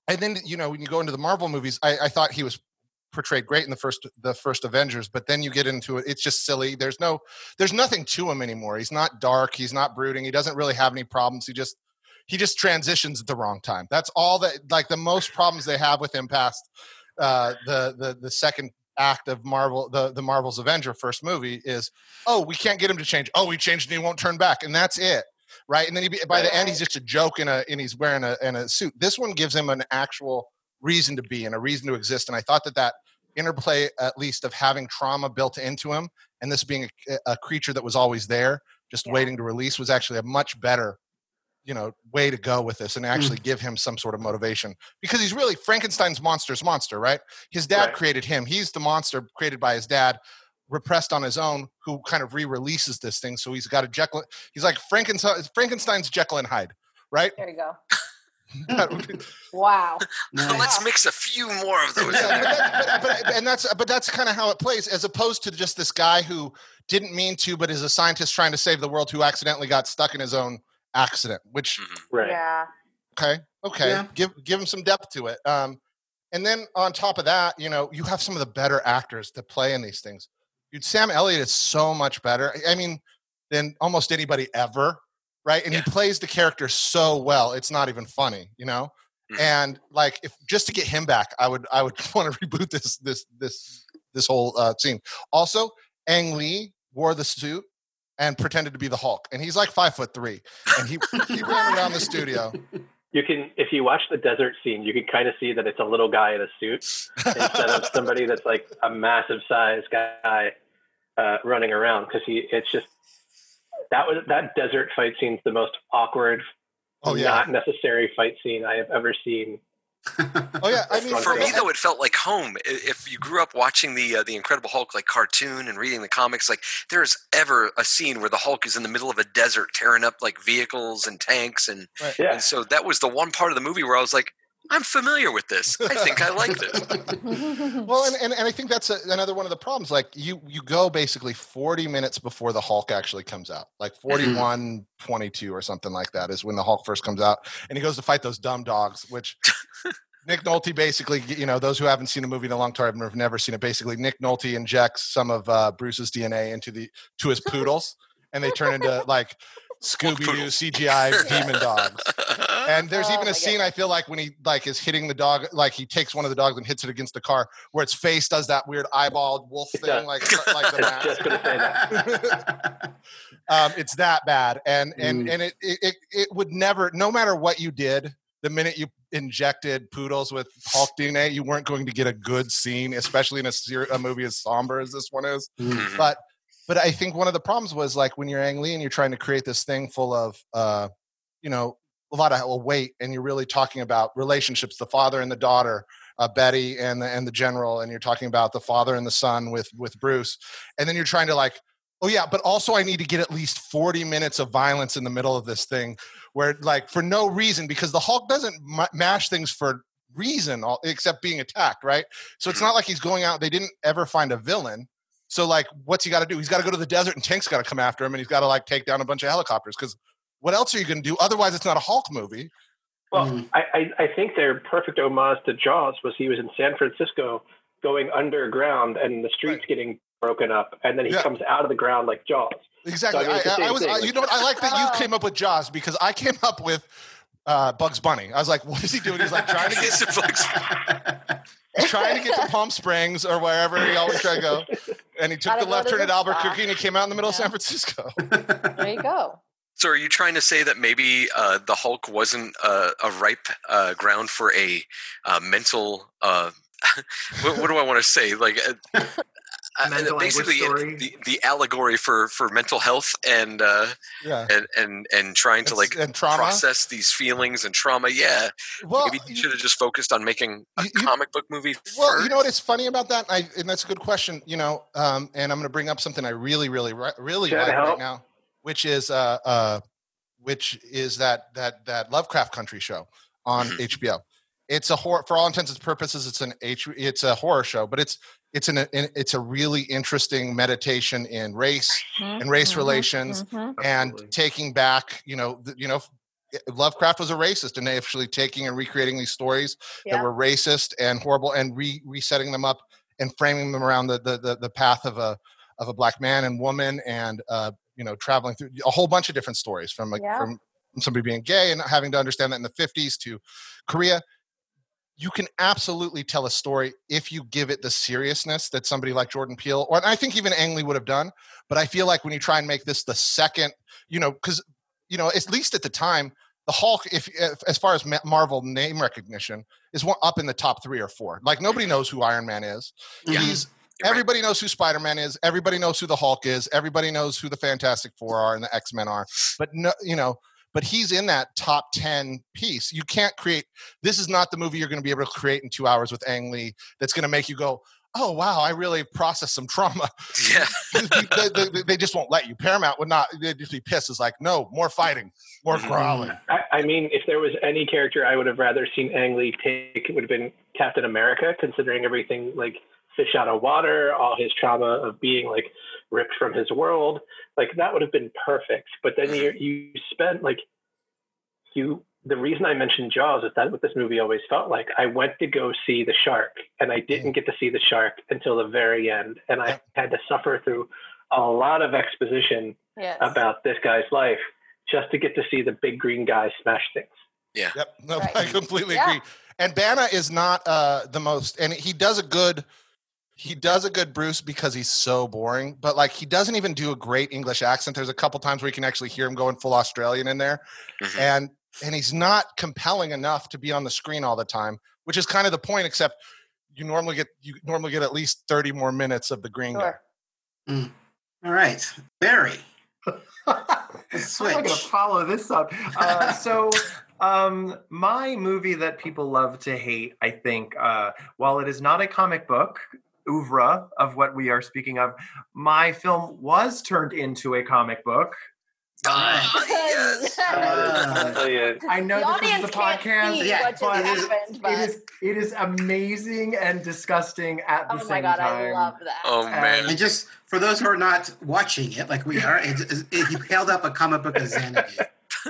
and then you know when you go into the Marvel movies, I, I thought he was portrayed great in the first the first Avengers, but then you get into it, it's just silly. There's no there's nothing to him anymore. He's not dark, he's not brooding, he doesn't really have any problems. He just he just transitions at the wrong time. That's all that like the most problems they have with him past uh the the the second act of Marvel the the Marvel's Avenger first movie is oh we can't get him to change. Oh, we changed and he won't turn back and that's it. Right? And then he, be- by the end he's just a joke in a and he's wearing a in a suit. This one gives him an actual reason to be and a reason to exist and I thought that that interplay at least of having trauma built into him and this being a, a creature that was always there, just Yeah. waiting to release, was actually a much better, you know, way to go with this and actually mm. give him some sort of motivation because he's really Frankenstein's monster's monster, right? His dad Right. created him. He's the monster created by his dad, repressed on his own, who kind of re-releases this thing. So he's got a Jekyll. He's like Frankenstein, Frankenstein's Jekyll and Hyde, right? There you go. Be- Wow. Nice. Let's mix a few more of those. yeah, but, that, but, but and that's but that's kind of how it plays, as opposed to just this guy who didn't mean to, but is a scientist trying to save the world who accidentally got stuck in his own accident. Which Mhm. Right. Yeah. okay, okay, Yeah. give give him some depth to it. Um, and then on top of that, you know, you have some of the better actors to play in these things. Dude, Sam Elliott is so much better. I mean, than almost anybody ever, right? And Yeah. he plays the character so well, it's not even funny, you know. Mhm. And like, if just to get him back, I would I would want to reboot this this this this whole uh, scene. Also, Ang Lee wore the suit and pretended to be the Hulk, and he's like five foot three, and he he ran around the studio. You can, if you watch the desert scene, you can kind of see that it's a little guy in a suit instead of somebody that's like a massive size guy uh, running around. Because he, it's just that was that desert fight scene's the most awkward, Oh yeah, not necessary fight scene I have ever seen. Oh yeah. I mean, For for me, though, it felt like home. If you grew up watching the uh, the Incredible Hulk like cartoon and reading the comics, like there's ever a scene where the Hulk is in the middle of a desert tearing up like vehicles and tanks, and Yeah, and so that was the one part of the movie where I was like, I'm familiar with this. I think I like this. well, and, and, and I think that's a, another one of the problems. Like you you go basically 40 minutes before the Hulk actually comes out, like 41, 22 or something like that is when the Hulk first comes out, and he goes to fight those dumb dogs, which. Nick Nolte basically, you know, those who haven't seen a movie in a long time or have never seen it. Basically, Nick Nolte injects some of uh, Bruce's DNA into the to his poodles, and they turn into like Scooby Doo. CGI demon dogs. And there's Oh even a scene I feel like when he like is hitting the dog, like he takes one of the dogs and hits it against the car, where its face does that weird eyeballed wolf thing, does. like like the mask. just gonna say that. um, it's that bad, and and Mm. and it, it it it would never, no matter what you did, the minute you injected poodles with Hulk DNA, you weren't going to get a good scene, especially in a, ser- a movie as somber as this one is Mhm. but but I think one of the problems was like when you're Ang Lee and you're trying to create this thing full of uh, you know, a lot of weight, and you're really talking about relationships, the father and the daughter, uh, Betty and the and the general, and you're talking about the father and the son with with Bruce, and then you're trying to like, oh yeah, but also I need to get at least 40 minutes of violence in the middle of this thing, where like for no reason because the Hulk doesn't ma- mash things for reason all, except being attacked, right? So it's not like he's going out. They didn't ever find a villain. So like, what's he got to do? He's got to go to the desert, and tanks got to come after him, and he's got to like take down a bunch of helicopters. Because what else are you going to do? Otherwise, it's not a Hulk movie. Well, Mm. I, I, I think their perfect homage to Jaws was he was in San Francisco going underground and the streets Right. getting broken up, and then he Yeah. comes out of the ground like Jaws. Exactly. I mean, I, I, I was. I, like- you know what? I like that you came up with Jaws because I came up with uh, Bugs Bunny. I was like, what is he doing? He's like trying to get It's a Bugs- he's trying to get to Palm Springs or wherever he always try to go, and he took Gotta the left to turn at Albuquerque, and he came out in the middle of San Francisco. There you go. So, are you trying to say that maybe uh, the Hulk wasn't uh, a ripe uh, ground for a uh, mental? Uh, what, what do I want to say? Like, uh, Mental anguish basically, story. the, the allegory for, for mental health and uh, Yeah. and and and trying to like and process these feelings and trauma. Yeah, Well, maybe you should have just focused on making a you- you- comic book movie. Well, first. you know what is funny about that, I, and that's a good question. You know, um, and I'm going to bring up something I really, really, really Can I like right now, which is uh, uh, which is that that that Lovecraft Country show on. HBO. It's a horror for all intents and purposes. It's an H. It's a horror show, but it's it's an, an it's a really interesting meditation in race and race Mhm, relations mhm. and Absolutely. taking back. You know, the, you know. Lovecraft was a racist, and actually taking and recreating these stories Yeah. that were racist and horrible and re- resetting them up and framing them around the, the the the path of a of a black man and woman and uh you know traveling through a whole bunch of different stories from like Yeah. from from somebody being gay and having to understand that in the 50s to Korea you can absolutely tell a story if you give it the seriousness that somebody like Jordan Peele or I think even Ang Lee would have done but I feel like when you try and make this the second you know cuz you know at least at the time the Hulk, if, if as far as Marvel name recognition, is one up in the top three or four. Like nobody knows who Iron Man is. Yeah. He's right. everybody knows who Spider-Man is. Everybody knows who the Hulk is. Everybody knows who the Fantastic Four are and the X-Men are. But no, you know, but he's in that top 10 piece. You can't create this is not the movie you're going to be able to create in 2 hours with Ang Lee that's going to make you go, "Oh, wow, I really processed some trauma." Yeah. they, they- they- they just won't let you. Paramount would not they'd just be pissed. It's like, "No, more fighting, more Mhm. growling." I, I mean, if there was any character I would have rather seen Ang Lee take, it would have been Captain America, considering everything like fish out of water, all his trauma of being like ripped from his world. Like that would have been perfect. But then you you spent like you. The reason I mentioned Jaws is that what this movie always felt like. I went to go see the shark, and I didn't get to see the shark until the very end, and I had to suffer through a lot of exposition yes. about this guy's life just to get to see the big green guy smash things. Yeah yep, no, Right. I completely Yeah. agree. And Bana is not uh, the most, and he does a good, he does a good Bruce because he's so boring. But like, he doesn't even do a great English accent. There's a couple times where you can actually hear him going full Australian in there, Mhm. and and he's not compelling enough to be on the screen all the time, which is kind of the point. Except you normally get you normally get at least 30 more minutes of the green guy. Sure. All right, Barry. Let's I'm going to switch. follow this up. Uh, so, um, my movie that people love to hate, I think, uh, while it is not a comic book oeuvre of what we are speaking of, my film was turned into a comic book. Ah, yes. Uh, I know the this audience is the podcast. can't see Yeah, what just but it is- happened, but It is it is amazing and disgusting at the oh same God, time. Oh my god. I love that. Oh man. and just for those who are not watching it, like we are, it, it, it, he held up a comic book of Xanadu.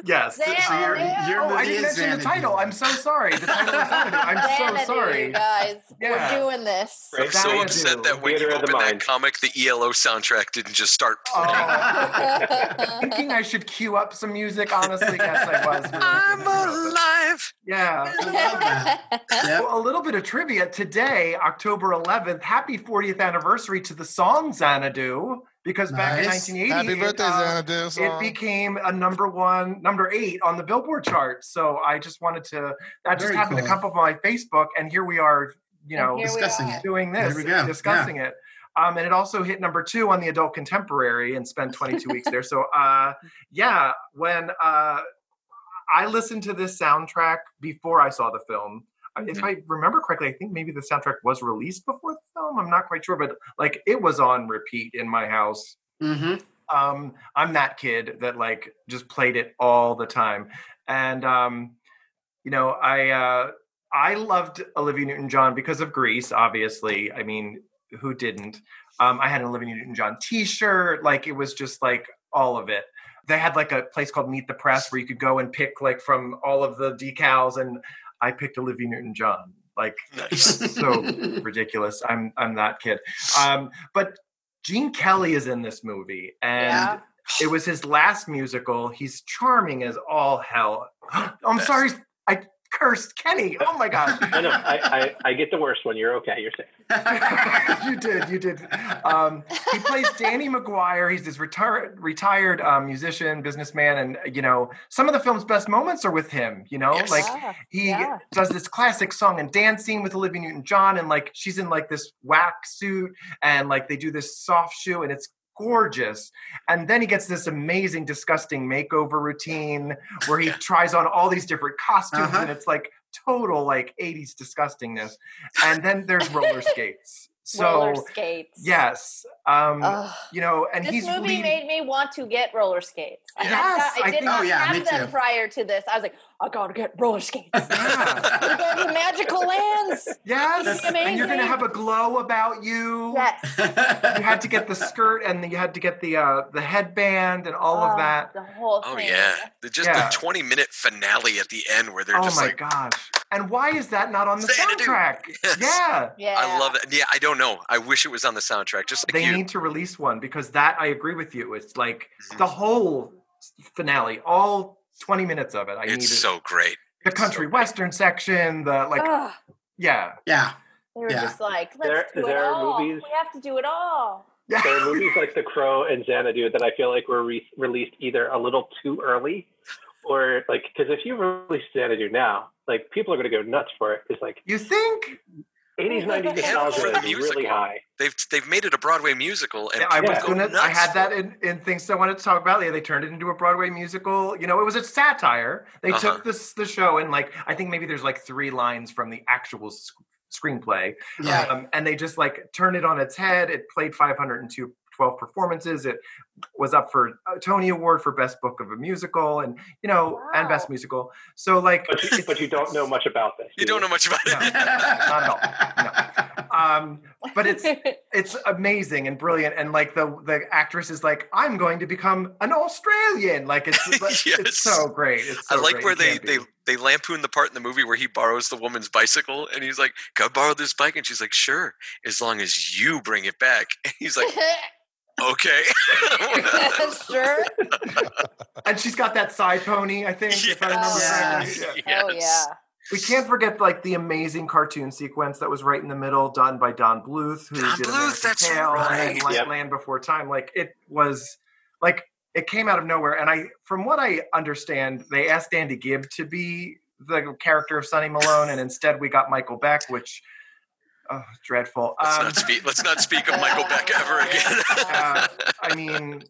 Yes. So your, Xanadu! your Oh, I didn't mention Xanadu. the title. I'm so sorry. The title is Xanadu. I'm so Xanadu, sorry. guys. Yeah. We're doing this. I'm so Xanadu. upset that when you Theater of the open that mind. comic, the ELO soundtrack didn't just start Oh. Oh. Thinking I should cue up some music. Honestly, yes, I was. really I'm thinking about this. alive. Yeah. I love that. Yep. Well, a little bit of trivia today, October 11th. Happy 40th anniversary to the song Xanadu, because back Nice. in 1980, Happy it, uh, it became a number one, number eight on the Billboard chart. So I just wanted to. That just Very happened to cool. come up on my Facebook, and here we are. You know, discussing it. doing this, we go. discussing it. Um, and it also hit number two on the adult contemporary and spent 22 weeks there. So, uh, yeah, when uh, I listened to this soundtrack before I saw the film, I- if I remember correctly, I think maybe the soundtrack was released before the film. I'm not quite sure, but like it was on repeat in my house. hmm Um, I'm that kid that like just played it all the time, and um, you know, I uh, I loved Olivia Newton-John because of Grease. Obviously, I mean, who didn't? Um, I had an Olivia Newton-John T-shirt. Like it was just like all of it. They had like a place called Meet the Press where you could go and pick like from all of the decals, and I picked Olivia Newton-John. Like Nice. so ridiculous. I'm I'm that kid. Um, but Gene Kelly is in this movie, and Yeah. it was his last musical. He's charming as all hell. I'm Best. sorry, cursed Kenny. Oh my god. I know. I, I, I get the worst one. You're okay. You're safe. you did, you did. Um, he plays Danny McGuire. He's this retired retired um, musician, businessman, and you know some of the film's best moments are with him. You know, Yes. like Yeah. he Yeah. does this classic song and dance scene with Olivia Newton-John, and like she's in like this wax suit, and like they do this soft shoe, and it's gorgeous. And then he gets this amazing, disgusting makeover routine where he tries on all these different costumes, Uh-huh. and it's like total like 80s disgustingness. And then there's roller skates. So roller skates. yes, um, Ugh. you know, and this he's movie leading- made me want to get roller skates. I, Yes, not- I I did think- not Oh, yeah, have them too. prior to this. I was like, I gotta get roller skates. Yeah. We're going to magical lands. Yes, and you're gonna have a glow about you. Yes. You had to get the skirt, and you had to get the uh, the headband, and all of Oh, that. The whole Oh yeah, just Yeah. the 20 minute finale at the end where they're Oh just my like, gosh! And why is that not on the Xanadu. soundtrack? Yes. Yeah, Yeah. I love it. Yeah, I don't know. I wish it was on the soundtrack, just like they you. need to release one because that I agree with you. It's like Mhm. the whole finale, all 20 minutes of it. I need it's it. so great. the it's so country great. western section, the like, Ugh, yeah, yeah. they were Yeah. just like, let's There- do it there are all. movies- We have to do it all. yeah. There are movies like The Crow and Xanadu that I feel like were re- released either a little too early or like, because if you release Xanadu now, like people are going to go nuts for it. It's like, You think? 80s, 90s And for nostalgia the is really high. They've they've made it a Broadway musical, and Yeah, I was go gonna. I had that in, in things I wanted to talk about. Yeah, they turned it into a Broadway musical. You know, it was a satire. They Uh-huh. took this the show and like I think maybe there's like three lines from the actual sc- screenplay, Yeah. um, and they just like turned it on its head. It played 502 12 performances. It was up for a Tony Award for Best Book of a Musical, and you know, and Best Musical. So like, But you, but you don't know much about this. You do don't know much about No. it. not at all. um, but it's it's amazing and brilliant and like the the actress is like i'm going to become an australian like it's it's Yes. so great it's I like great. where they, they be. they lampoon the part in the movie where he borrows the woman's bicycle and he's like, "Can I borrow this bike?" And she's like, "Sure, as long as you bring it back." And he's like, "Okay." sure. and she's got that side pony i think if i remember Yes. correctly Yeah. Oh yeah. we can't forget like the amazing cartoon sequence that was right in the middle done by don bluth who Don did Bluth, American that's Tail and right. Land, Yep. Land before time like it was like it came out of nowhere and i from what i understand they asked andy gibb to be the character of sonny malone and instead we got michael beck which oh, dreadful let's Um, not speak. Let's not speak of Michael Beck ever again. uh, I mean,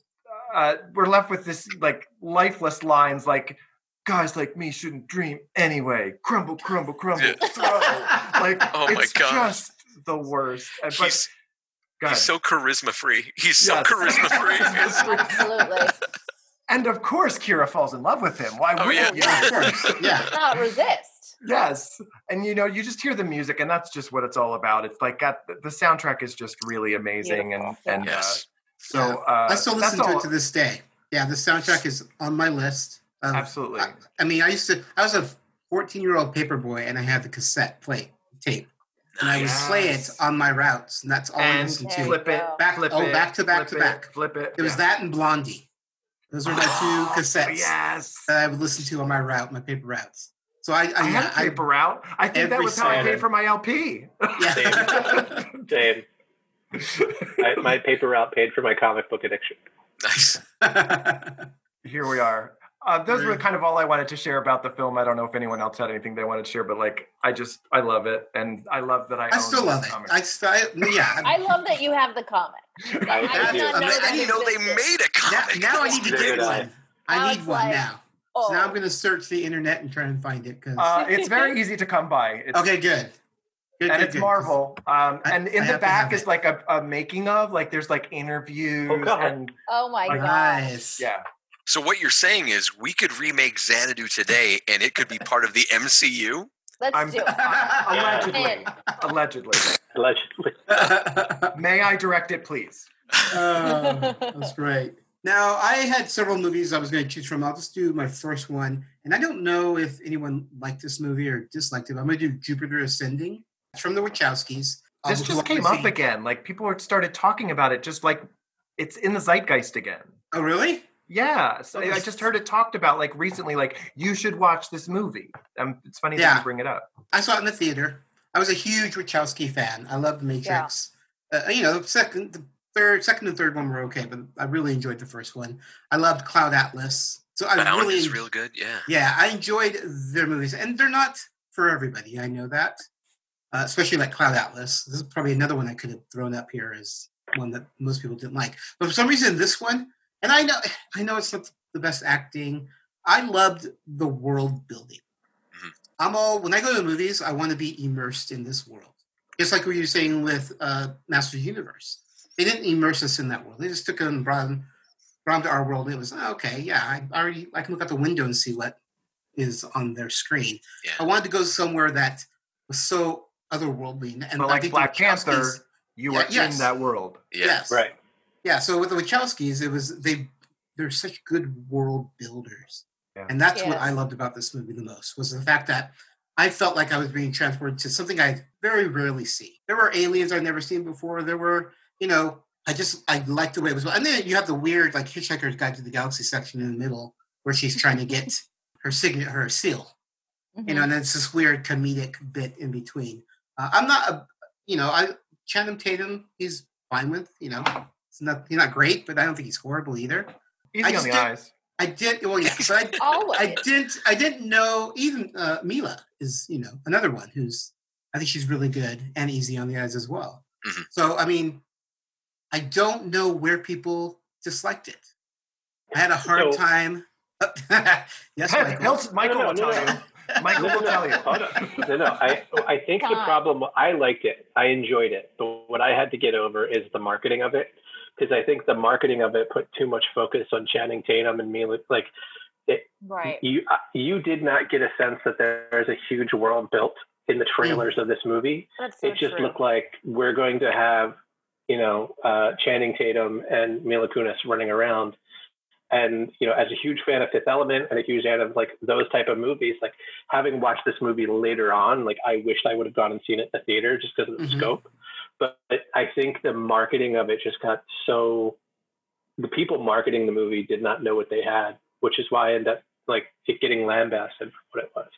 uh, we're left with this like lifeless lines like guys like me shouldn't dream anyway. Crumble, crumble, crumble, Yeah. throw. Like Oh my it's gosh. just the worst. But he's he's so charisma free. He's so Yes. charisma free. Absolutely. and of course, Kira falls in love with him. Why Oh, wouldn't yeah. you? of course. Yeah. Not resist. Yes, and you know, you just hear the music, and that's just what it's all about. It's like got the soundtrack is just really amazing, and Beautiful. and yes. uh, so uh, I still listen to all- it to this day. Yeah, the soundtrack is on my list. Of, Absolutely. I, I mean, I used to. I was a 14 year old paper boy, and I had the cassette plate tape, and I would Nice. play it on my routes, and that's all I listened to. flip it. Back- flip oh, it, back to back flip to it, back. flip it. It was yeah. that and Blondie. Those were my Oh, two cassettes Yes. that I would listen to on my route, my paper routes. So I, I, I had yeah, a paper route. I think that was how I paid for my LP. yeah. Same. I, my paper route paid for my comic book addiction. Nice. Here we are. Uh, those were kind of all I wanted to share about the film. I don't know if anyone else had anything they wanted to share, but like, I just, I love it, and I love that I. I own still love it. comic. I, st- I yeah. I love that you have the comic. I, I I didn't know I didn't know they made a now, comic. now I need to get did I. one. I need one like- now. Oh, So now I'm going to search the internet and try and find it. Cause, uh, it's very easy to come by. It's, okay, good. Good, and good, it's good. Marvel. Um, I- and in I the have to have back is it. like a, a making of, like there's like interviews Oh, God. and oh my Like- god. Nice. yeah. So what you're saying is we could remake Xanadu today, and it could be part of the MCU. Let's I'm do it. allegedly, In. allegedly. Allegedly. May I direct it, please? oh, that's great. Now, I had several movies I was going to choose from. I'll just do my first one. And I don't know if anyone liked this movie or disliked it. but I'm going to do Jupiter Ascending. It's from the Wachowskis. This Um, just came up again. Like people started talking about it, just like it's in the zeitgeist again. Oh, really? Yeah, so Oh, I just heard it talked about like recently. Like you should watch this movie. Um, it's funny that you bring it up. I saw it in the theater. I was a huge Wachowski fan. I loved Matrix. Uh, you know, second, the third, second and third one were okay, but I really enjoyed the first one. I loved Cloud Atlas. So I Bound really, is real good. Yeah. yeah, I enjoyed their movies, and they're not for everybody. I know that, uh, especially like Cloud Atlas. This is probably another one I could have thrown up here as one that most people didn't like, but for some reason, this one, and I know, I know it's not the best acting. I loved the world building. Mhm. I'm all when I go to the movies, I want to be immersed in this world, just like what you were saying with uh, Masters Universe. They didn't immerse us in that world. They just took them and brought them, brought them to our world. And it was oh, okay, yeah. I already I can look out the window and see what is on their screen. Yeah. I wanted to go somewhere that was so otherworldly. And But like Black Panther, you Yeah, are yes. in that world. Yeah. Yes. Right. Yeah. So with the Wachowskis, it was they they're such good world builders, Yeah. and that's what I loved about this movie the most was the fact that I felt like I was being transported to something I very rarely see. There were aliens I've never seen before. There were, you know, I just I liked the way it was. And then you have the weird like Hitchhiker's Guide to the Galaxy section in the middle where she's trying to get her signet, her seal you know, and it's this weird comedic bit in between. Uh, I'm not, a, you know, I Channing Tatum, he's fine with, you know, it's not he's not great, but I don't think he's horrible either. Easy I on just the did- eyes. I did, well, yeah, but I, I didn't, I didn't know even uh, Mila is, you know, another one who's I think she's really good and easy on the eyes as well. Mhm. So I mean, I don't know where people disliked it. I had a hard So- time. yes, He'll- Michael. he'll- Michael No, no, will no, tell no. you. Michael will tell you. No, no. I, I think the problem, I liked it. I enjoyed it. But what I had to get over is the marketing of it. Because I think the marketing of it put too much focus on Channing Tatum and me. Like, it, Right. you, uh, you did not get a sense that there's a huge world built in the trailers of this movie. That's so it just true. looked like we're going to have, you know, uh, Channing Tatum and Mila Kunis running around. And you know, as a huge fan of Fifth Element and a huge fan of like those type of movies, like having watched this movie later on, like I wished I would have gone and seen it in the theater just because of the Mhm. scope. But I think the marketing of it just got so. The people marketing the movie did not know what they had, which is why I ended up like it getting lambasted for what it was.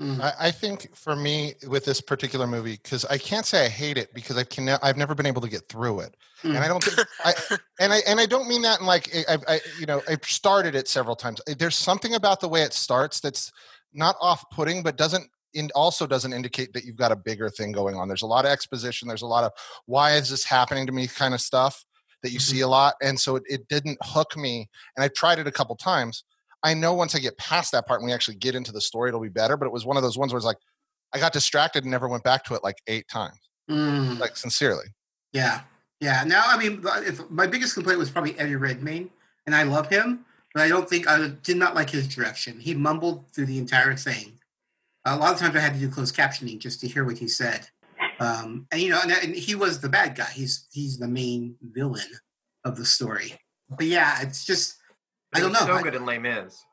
Mm. I, I think for me with this particular movie, because I can't say I hate it because I can I've never been able to get through it, and I don't think I and I and I don't mean that in like I, I you know I've started it several times. There's something about the way it starts that's not off-putting, but doesn't in also doesn't indicate that you've got a bigger thing going on. There's a lot of exposition. There's a lot of why is this happening to me kind of stuff that you see a lot, and so it, it didn't hook me. And I've tried it a couple times. I know once I get past that part and we actually get into the story, it'll be better. But it was one of those ones where it's like I got distracted and never went back to it like eight times. Mm. Like sincerely. Yeah, yeah. Now, I mean, if, my biggest complaint was probably Eddie Redmayne, and I love him, but I don't think I did not like his direction. He mumbled through the entire thing. A lot of times, I had to do closed captioning just to hear what he said. Um, and you know, and, and he was the bad guy. He's he's the main villain of the story. But yeah, it's just I He don't know. So I- good in Les Mis.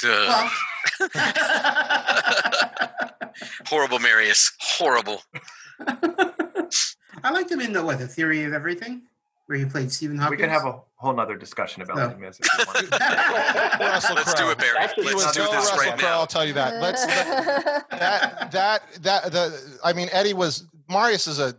Duh. well, Horrible, Marius. Horrible. I liked him in the what, the Theory of Everything, where he played Stephen Hopkins. We can have a whole nother discussion about No. Les Mis if you want. Russell Let's do it, Barry. Actually, Let's do this Russell right Crowe, now. I'll tell you that. Let's that that that the I mean Eddie was Marius is a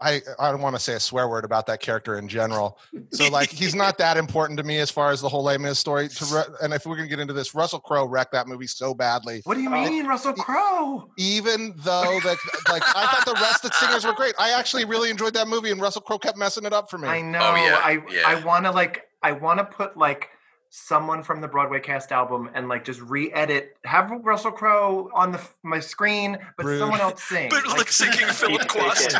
I I don't want to say a swear word about that character in general. So like he's not that important to me as far as the whole Les Mis story. To re- and if we're gonna get into this, Russell Crowe wrecked that movie so badly. What do you Oh. mean, Russell Crowe? Even though that like I thought the rest of the singers were great. I actually really enjoyed that movie, and Russell Crowe kept messing it up for me. I know. Oh, yeah, I yeah. I want to like I want to put like someone from the Broadway cast album and like just re-edit, have Russell Crowe on the my screen, but Rude. someone else sing. But Like, lip syncing Philip Quast.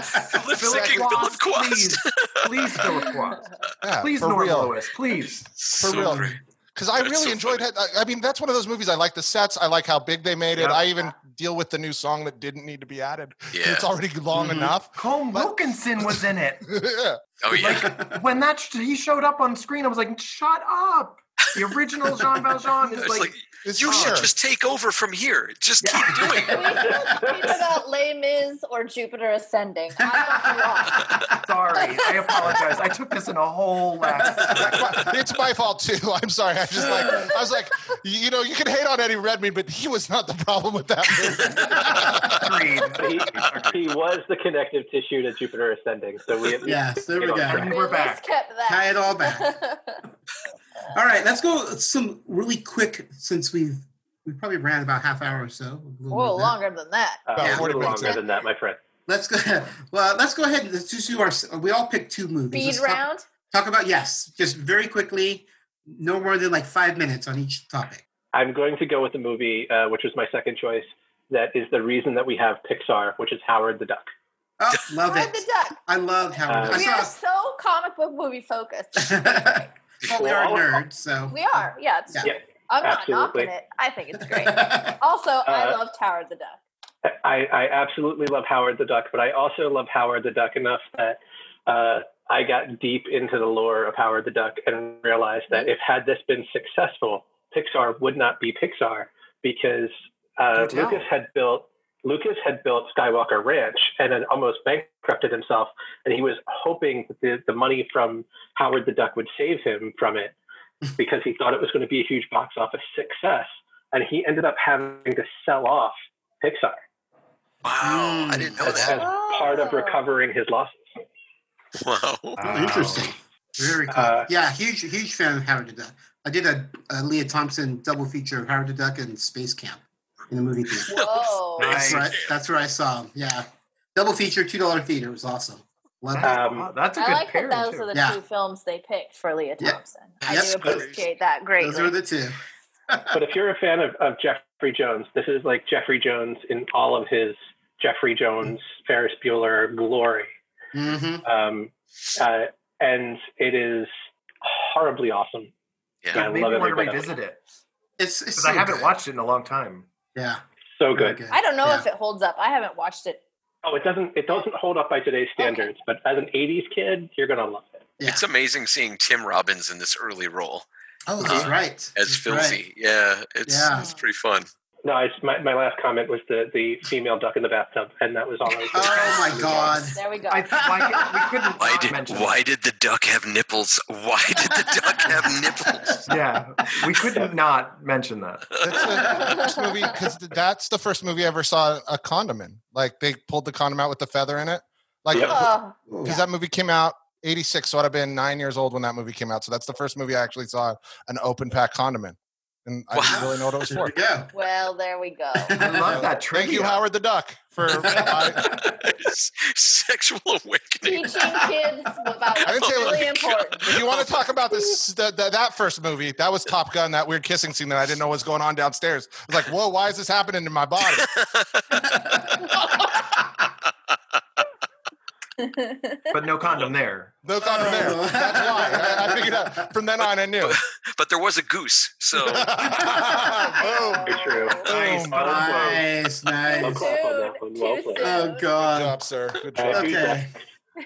Lip Philip syncing Philip Quast, Quast. please, please, Philip Quast, Yeah, please, for Norm real. Lewis, please. So real. great. because I That's really so enjoyed it. I, I mean, that's one of those movies. I like the sets. I like how big they made it. Yep. I even deal with the new song that didn't need to be added. Yeah. It's already long Mhm. enough. Colm But- Wilkinson was in it. yeah. Oh yeah. When that sh- he showed up on screen, I was like, "Shut up!" The original Jean Valjean is like, like It's you here. should just take over from here. Just Yeah. keep doing we it. should tweet about Les Mis or Jupiter Ascending. I got you wrong. sorry, I apologize. I took this in a whole left. it's my fault too. I'm sorry. I just like I was like, you know, you can hate on Eddie Redmayne, but he was not the problem with that movie. He, he was the connective tissue to Jupiter Ascending. So we at least yes, there we go. We're back. kept that. Tie it all back. All right, let's go some really quick since we've we probably ran about half hour or so. a little more Whoa, longer than that. Uh, About a little longer in. than that, my friend. Let's go. Well, let's go ahead and let's just do our. We all picked two movies. Speed Let's round. Talk about yes, just very quickly, no more than like five minutes on each topic. I'm going to go with the movie, uh, which was my second choice. That is the reason that we have Pixar, which is Howard the Duck. Oh, love Howard it! the Duck. I loved Howard. Uh, I We are so comic book movie focused. well, we are nerds, so We are. Yeah. It's, Yeah. Yeah, I'm not absolutely. knocking it. I think it's great. Also, I Uh, loved Howard the Duck. I, I absolutely love Howard the Duck, but I also love Howard the Duck enough that uh, I got deep into the lore of Howard the Duck and realized that if had this been successful, Pixar would not be Pixar because uh, Lucas had built Lucas had built Skywalker Ranch and had almost bankrupted himself, and he was hoping that the, the money from Howard the Duck would save him from it because he thought it was going to be a huge box office success, and he ended up having to sell off Pixar Wow, I didn't know as, as part of recovering his losses. Wow. Oh, interesting. Very cool. Uh, yeah, huge, huge fan of Howard the Duck. I did a, a Lea Thompson double feature of Howard the Duck and Space Camp. In the movie theater. Whoa. Nice. That's right. That's where I saw him. Yeah, double feature, two dollar theater. It was awesome. Love it. Um, Wow, that's a I good like pairing that those too. are the Yeah. two films they picked for Lea Yeah. Thompson. I Yep. do appreciate that greatly. Those are the two. but if you're a fan of, of Jeffrey Jones, this is like Jeffrey Jones in all of his Jeffrey Jones, Ferris Bueller glory. Mm-hmm. Um, uh, and it is horribly awesome. Yeah. I It love me every want to bit it. revisit it It's, it's because so I haven't good. watched it in a long time. Yeah, So very good. I don't know Yeah. if it holds up. I haven't watched it. Oh, it doesn't it doesn't hold up by today's standards, but as an '80s kid, you're gonna love it. Yeah. It's amazing seeing Tim Robbins in this early role Oh, that's Uh, right. as That's Filthy. right. Yeah, it's Yeah. it's pretty fun. No, it's, my my last comment was the the female duck in the bathtub, and that was all I was. gonna Oh my god. There we go. I, why, we couldn't Why not did mention why did the duck have nipples? Why did the duck have nipples? Yeah, we couldn't not mention that. That's the first movie because that's the first movie I ever saw a condom in. Like they pulled the condom out with the feather in it. Like Yep. Oh, because that movie came out 86 so i'd have been nine years old when that movie came out so that's the first movie i actually saw an open pack condom in and i didn't really know what it was for we go. well, there we go. I love that trivia. thank you howard the duck for I, Sexual awakening. Teaching kids about I didn't say it was- really important. if you want to talk about this the, the, that first movie that was top gun that weird kissing scene that i didn't know was going on downstairs i was like whoa why is this happening to my body but no condom there. no condom there Oh. that's why I, I figured out from then on i knew but there was a goose, so Boom. Very true. Nice. Boom. Nice, Well nice. clap on. Well Too played. Oh good god. job sir good job Okay.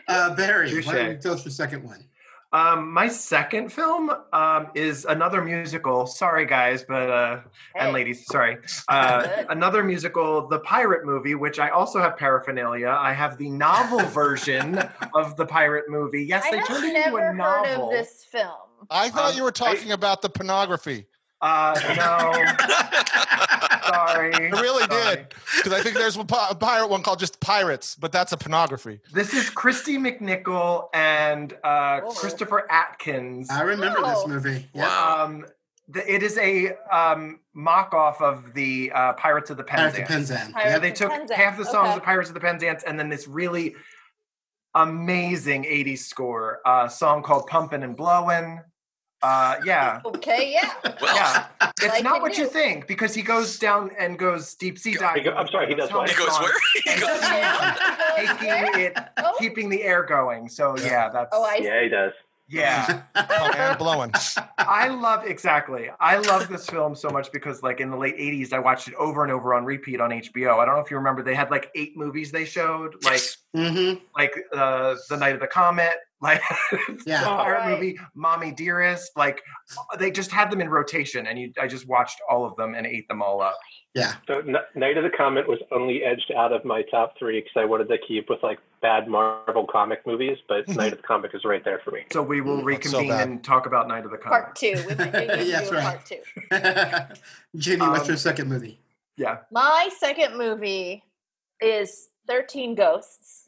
Uh, Barry, why don't you tell us your second one? Um, my second film um, is another musical. Sorry, guys, but uh, Hey. and ladies, sorry. Uh, another musical, The Pirate Movie, which I also have paraphernalia. I have the novel version of the Pirate Movie. Yes, I they turned it into never a heard novel. of this film. i thought Um, you were talking about the pornography Uh, no, sorry. I really Sorry. did because I think there's a pirate one called just Pirates, but that's a pornography. This is Kristy McNichol and uh, Whoa. Christopher Atkins. I remember Oh. this movie. Yeah. Wow. Um, the, it is a um, mock off of the uh, Pirates of the Penzance. Pirates of Penzance. Penzance. Pirates Yeah, they took Penzance, half the songs okay. of Pirates of the Penzance and then this really amazing 80s score, a song called Pumpin' and Blowin'. Uh, yeah, Okay, yeah. well, yeah. It's Like not you what you think because he goes down and goes deep sea diving. go- I'm sorry, he does what? he goes where? He And goes, taking it, Oh. keeping the air going. So yeah, that's Oh, I Yeah, he does. yeah. and blowing. I love exactly. I love this film so much because, like, in the late '80s, I watched it over and over on repeat on HBO. I don't know if you remember; they had like eight movies they showed, like, yes. Mm-hmm. like uh, the Night of the Comet, like Yeah. the Pirate Right. movie, Mommy Dearest. Like, they just had them in rotation, and you, I just watched all of them and ate them all up. Yeah. So N- Night of the Comet was only edged out of my top three because I wanted to keep with like bad Marvel comic movies, but Night of the Comet is right there for me. So we will That's so reconvene bad. and talk about Night of the Comet. Part two. We might need Yes, right. part two. Jenni, what's Um, your second movie? Yeah, My second movie is 13 Ghosts,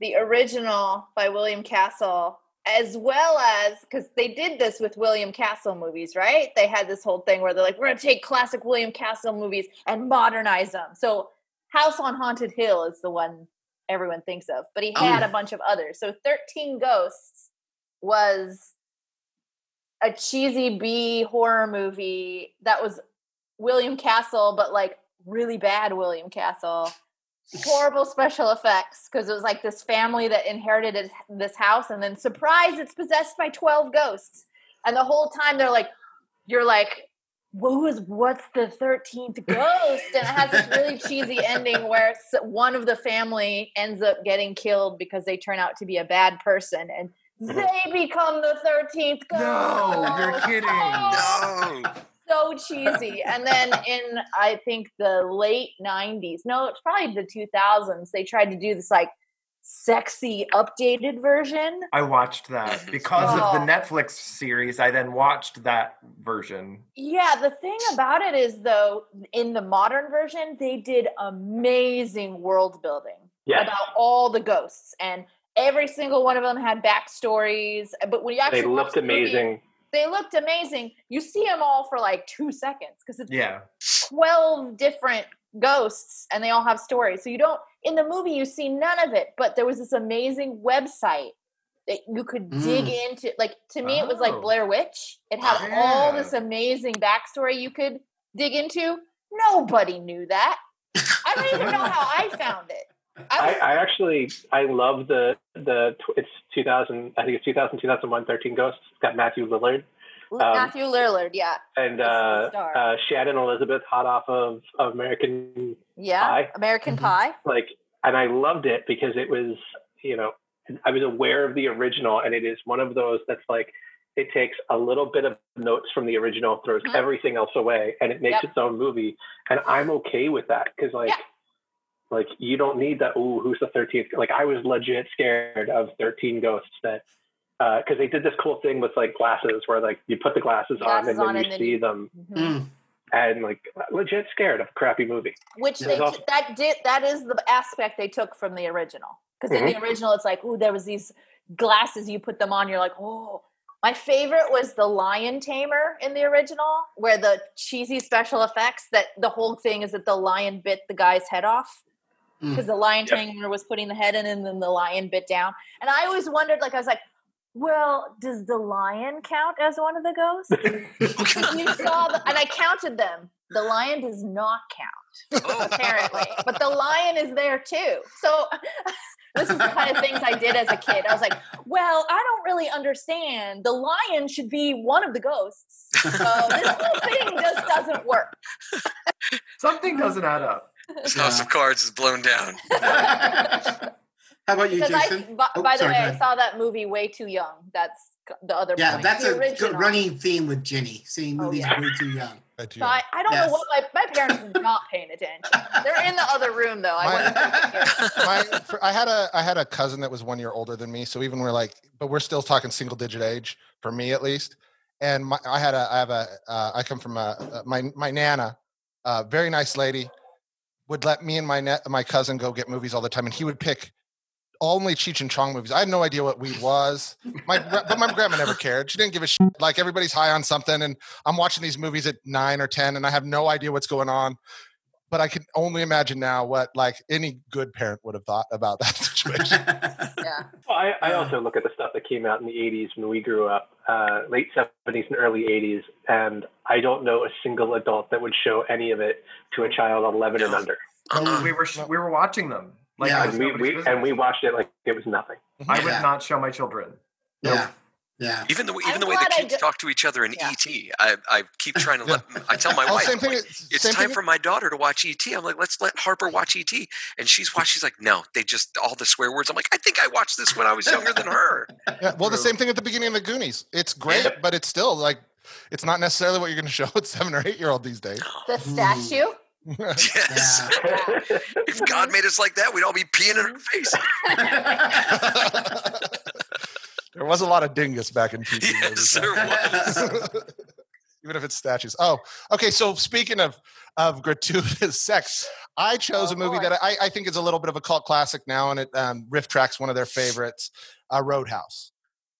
the original by William Castle, as well as because they did this with William Castle movies, right? They had this whole thing where they're like, we're going to take classic William Castle movies and modernize them. So, House on Haunted Hill is the one everyone thinks of, but he had a bunch of others. So, 13 Ghosts was a cheesy B horror movie that was William Castle, but like really bad William Castle. Horrible special effects because it was like this family that inherited this house, and then surprise, it's possessed by twelve ghosts. And the whole time they're like, "You're like, what was what's the thirteenth ghost?" And it has this really cheesy ending where s- one of the family ends up getting killed because they turn out to be a bad person, and they become the thirteenth ghost. No, you're kidding. Oh, No. so cheesy. And then in I think the late '90s, no, it's probably the 2000s. They tried to do this like sexy updated version. I watched that because of Oh. the Netflix series. I then watched that version. Yeah, the thing about it is though, in the modern version, they did amazing world building Yes. about all the ghosts and. Every single one of them had backstories, but when you actually They looked the movie, amazing. They looked amazing. You see them all for like two seconds because it's Yeah. 12 different ghosts and they all have stories. So you don't in the movie you see none of it, but there was this amazing website that you could dig Mm. into. Like to me, it was like Oh. Blair Witch. It had all this amazing backstory you could dig into. Nobody knew that. I don't even know how I found it. I I, actually I love the the it's 2000 I think it's 2000 2001 13 Ghosts. It's got Matthew Lillard Matthew Lillard, yeah, and uh, uh, Shannon Elizabeth, hot off of, of American yeah, Pie. American Mhm. Pie. like and I loved it because it was, you know, I was aware of the original and it is one of those that's like it takes a little bit of notes from the original, throws Mhm. everything else away, and it makes Yep. its own movie. And I'm okay with that because like Yeah. Like you don't need that, Ooh, who's the thirteenth? Like I was legit scared of thirteen ghosts that because they did this cool thing with like glasses where like you put the glasses, Glasses on and then on you and see you- them Mhm. Mm. and like legit scared of a crappy movie. which they There's also- that did that is the aspect they took from the original because in the original it's like oh there was these glasses you put them on you're like oh my favorite was the lion tamer in the original where the cheesy special effects that the whole thing is that the lion bit the guy's head off. Mm. because the lion Yep. tamer was putting the head in and then the lion bit down and i always wondered like i was like well does the lion count as one of the ghosts And you saw the, and i counted them the lion does not count Oh, apparently. but the lion is there too. So this is the kind of things I did as a kid. I was like, well, I don't really understand. The lion should be one of the ghosts. So this whole thing just doesn't work. Something doesn't add up. this house of cards is blown down. How about you, Because I, Jason? by, Oh, by the way, I saw that movie way too young. That's the other Yeah, point. that's the a good running theme with Jenni, seeing Oh, movies yeah. way too young. So I, I don't Yes. know what my, my parents are not paying attention. They're in the other room though. I My- wasn't my, for, I had a I had a cousin that was one year older than me, so even we're like, but we're still talking single digit age for me at least. And my, I had a I have a uh, I come from a, uh, my my nana, uh, very nice lady, would let me and my net my cousin go get movies all the time, and he would pick only Cheech and Chong movies. I had no idea what weed was. My but my grandma never cared. She didn't give a shit. Like everybody's high on something, and I'm watching these movies at nine or ten, and I have no idea what's going on. But I can only imagine now what like any good parent would have thought about that situation. yeah. Well, I, I also look at the stuff that came out in the 80s when we grew up, uh, late 70s and early 80s, and I don't know a single adult that would show any of it to a child 11 and under. We were we were watching them. Like Yeah. And we, we, and we watched it like it was nothing. I would not show my children. yeah, yeah. Even the I'm even the way the kids talk to each other in Yeah. ET, I I keep trying to let I tell my oh, wife same thing. like, it's it's time thing for my daughter to watch ET. I'm like, let's let Harper watch ET, and she's watched. She's like, no, they just all the swear words. I'm like, I think I watched this when I was younger than her. Yeah, well, the same thing at the beginning of the Goonies. It's great, but it's still like it's not necessarily what you're going to show at seven or eight year old these days. The statue. Yes. If God made us like that, we'd all be peeing in her mm-hmm. face. There was a lot of dingus back in TV. Yes, there was. Even if it's statues. Oh, okay. So speaking of of gratuitous sex, I chose Oh, a movie boy. that I, I think is a little bit of a cult classic now, and it um, RiffTrax one of their favorites, uh, Roadhouse.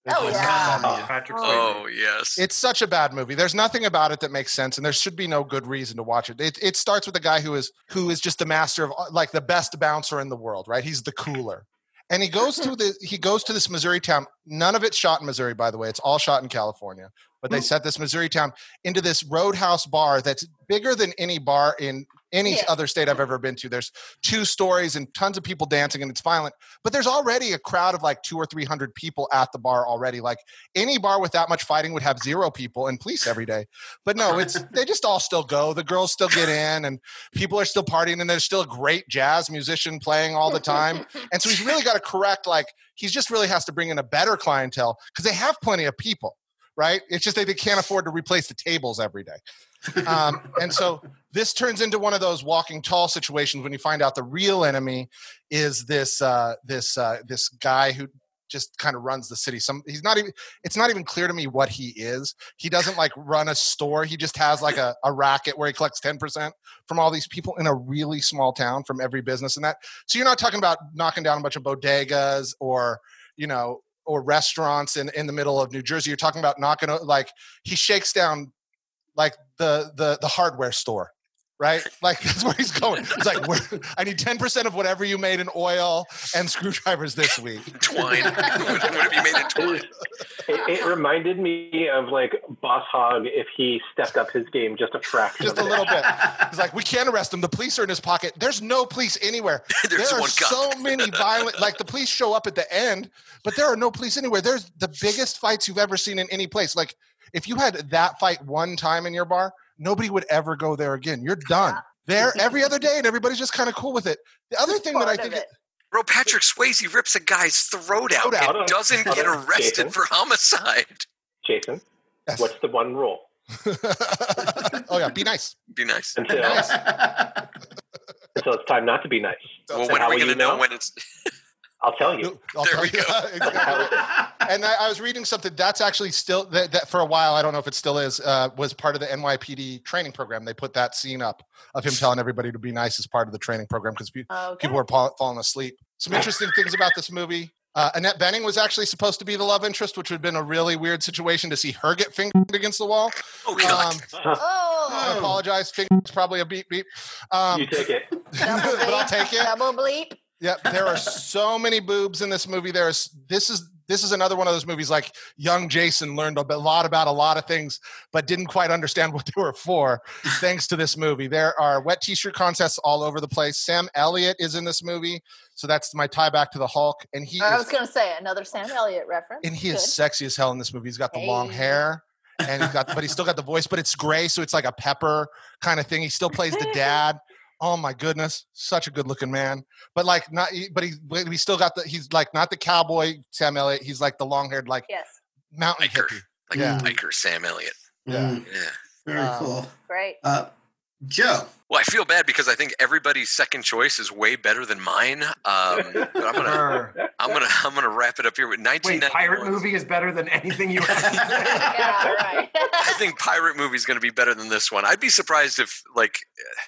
Oh, It's- yeah. Oh, Patrick Oh. Swayze. Oh yes. It's such a bad movie. There's nothing about it that makes sense, and there should be no good reason to watch it. It, it starts with a guy who is who is just the master of like the best bouncer in the world, right? He's the cooler, and he goes to the he goes to this Missouri town. None of it's shot in Missouri, by the way. It's all shot in California. But they mm. set this Missouri town into this roadhouse bar that's bigger than any bar in any other state I've ever been to. There's two stories and tons of people dancing, and it's violent. But there's already a crowd of like two or three hundred people at the bar already. Like any bar with that much fighting would have zero people and police every day. But no, it's they just all still go. The girls still get in, and people are still partying, and there's still a great jazz musician playing all the time. And so he's really got to correct. Like he's just really has to bring in a better clientele because they have plenty of people, right? It's just that they can't afford to replace the tables every day. Um, and so this turns into one of those walking tall situations when you find out the real enemy is this uh, this uh, this guy who just kind of runs the city. Some he's not even. It's not even clear to me what he is. He doesn't like run a store. He just has like a, a racket where he collects ten percent from all these people in a really small town from every business and that. So you're not talking about knocking down a bunch of bodegas or you know or restaurants in in the middle of New Jersey. You're talking about knocking o- like he shakes down like the the the hardware store right? Like that's where he's going. He's like, I need 10% of whatever you made in oil and screwdrivers this week. Twine. what, what you made in It, twine? it, it reminded me of like Boss Hogg if he stepped up his game just a fraction. Just of a little bit. He's like, we can't arrest him. The police are in his pocket. There's no police anywhere. There's there are so many violent like the police show up at the end but there are no police anywhere there's the biggest fights you've ever seen in any place like if you had that fight one time in your bar nobody would ever go there again you're done there every other day and everybody's just kind of cool with it the other thing that i think it. Bro, Patrick Swayze rips a guy's throat out out. and doesn't get arrested Jason. for homicide. Jason, Yes. what's the one rule? oh yeah be nice Be nice. Until, until it's time not to be nice. Well, And when are we going to you know know? when it's? I'll tell you. I'll There tell we you. go. Exactly. and I, I was reading something that's actually still that, that for a while i don't know if it still is uh, was part of the nypd training program they put that scene up of him telling everybody to be nice as part of the training program because Okay. people were pa- falling asleep. Some interesting things about this movie. Uh, Annette Bening was actually supposed to be the love interest, which would have been a really weird situation to see her get fingered against the wall. Oh, God. Um, I Oh, apologize. Finger's probably a beep beep. Um, you take it. but I'll take it. double bleep. Yeah, there are so many boobs in this movie. There's this is this is another one of those movies like young Jason learned a lot about a lot of things, but didn't quite understand what they were for. thanks to this movie, there are wet T-shirt contests all over the place. Sam Elliott is in this movie, so that's my tie back to the Hulk, and he I is was going to say another Sam Elliott reference. and he Good. is sexy as hell in this movie. He's got the long hair. And he's got, but he's still got the voice, but it's gray, so it's like a pepper kind of thing. He still plays the dad. Oh my goodness, such a good looking man. But like not, but he, but he still got the. He's like not the cowboy Sam Elliott. He's like the long haired like Yes, mountain Biker. hippie. Like Yeah. biker Sam Elliott. Yeah. Mm, Yeah. very Um, cool. great. Uh, Joe. Well, I feel bad because I think everybody's second choice is way better than mine. Um, but I'm gonna, I'm gonna, I'm gonna wrap it up here with Wait, 1991. pirate movie is better than anything you yeah, right. I think pirate movie is going to be better than this one. I'd be surprised if, like, uh,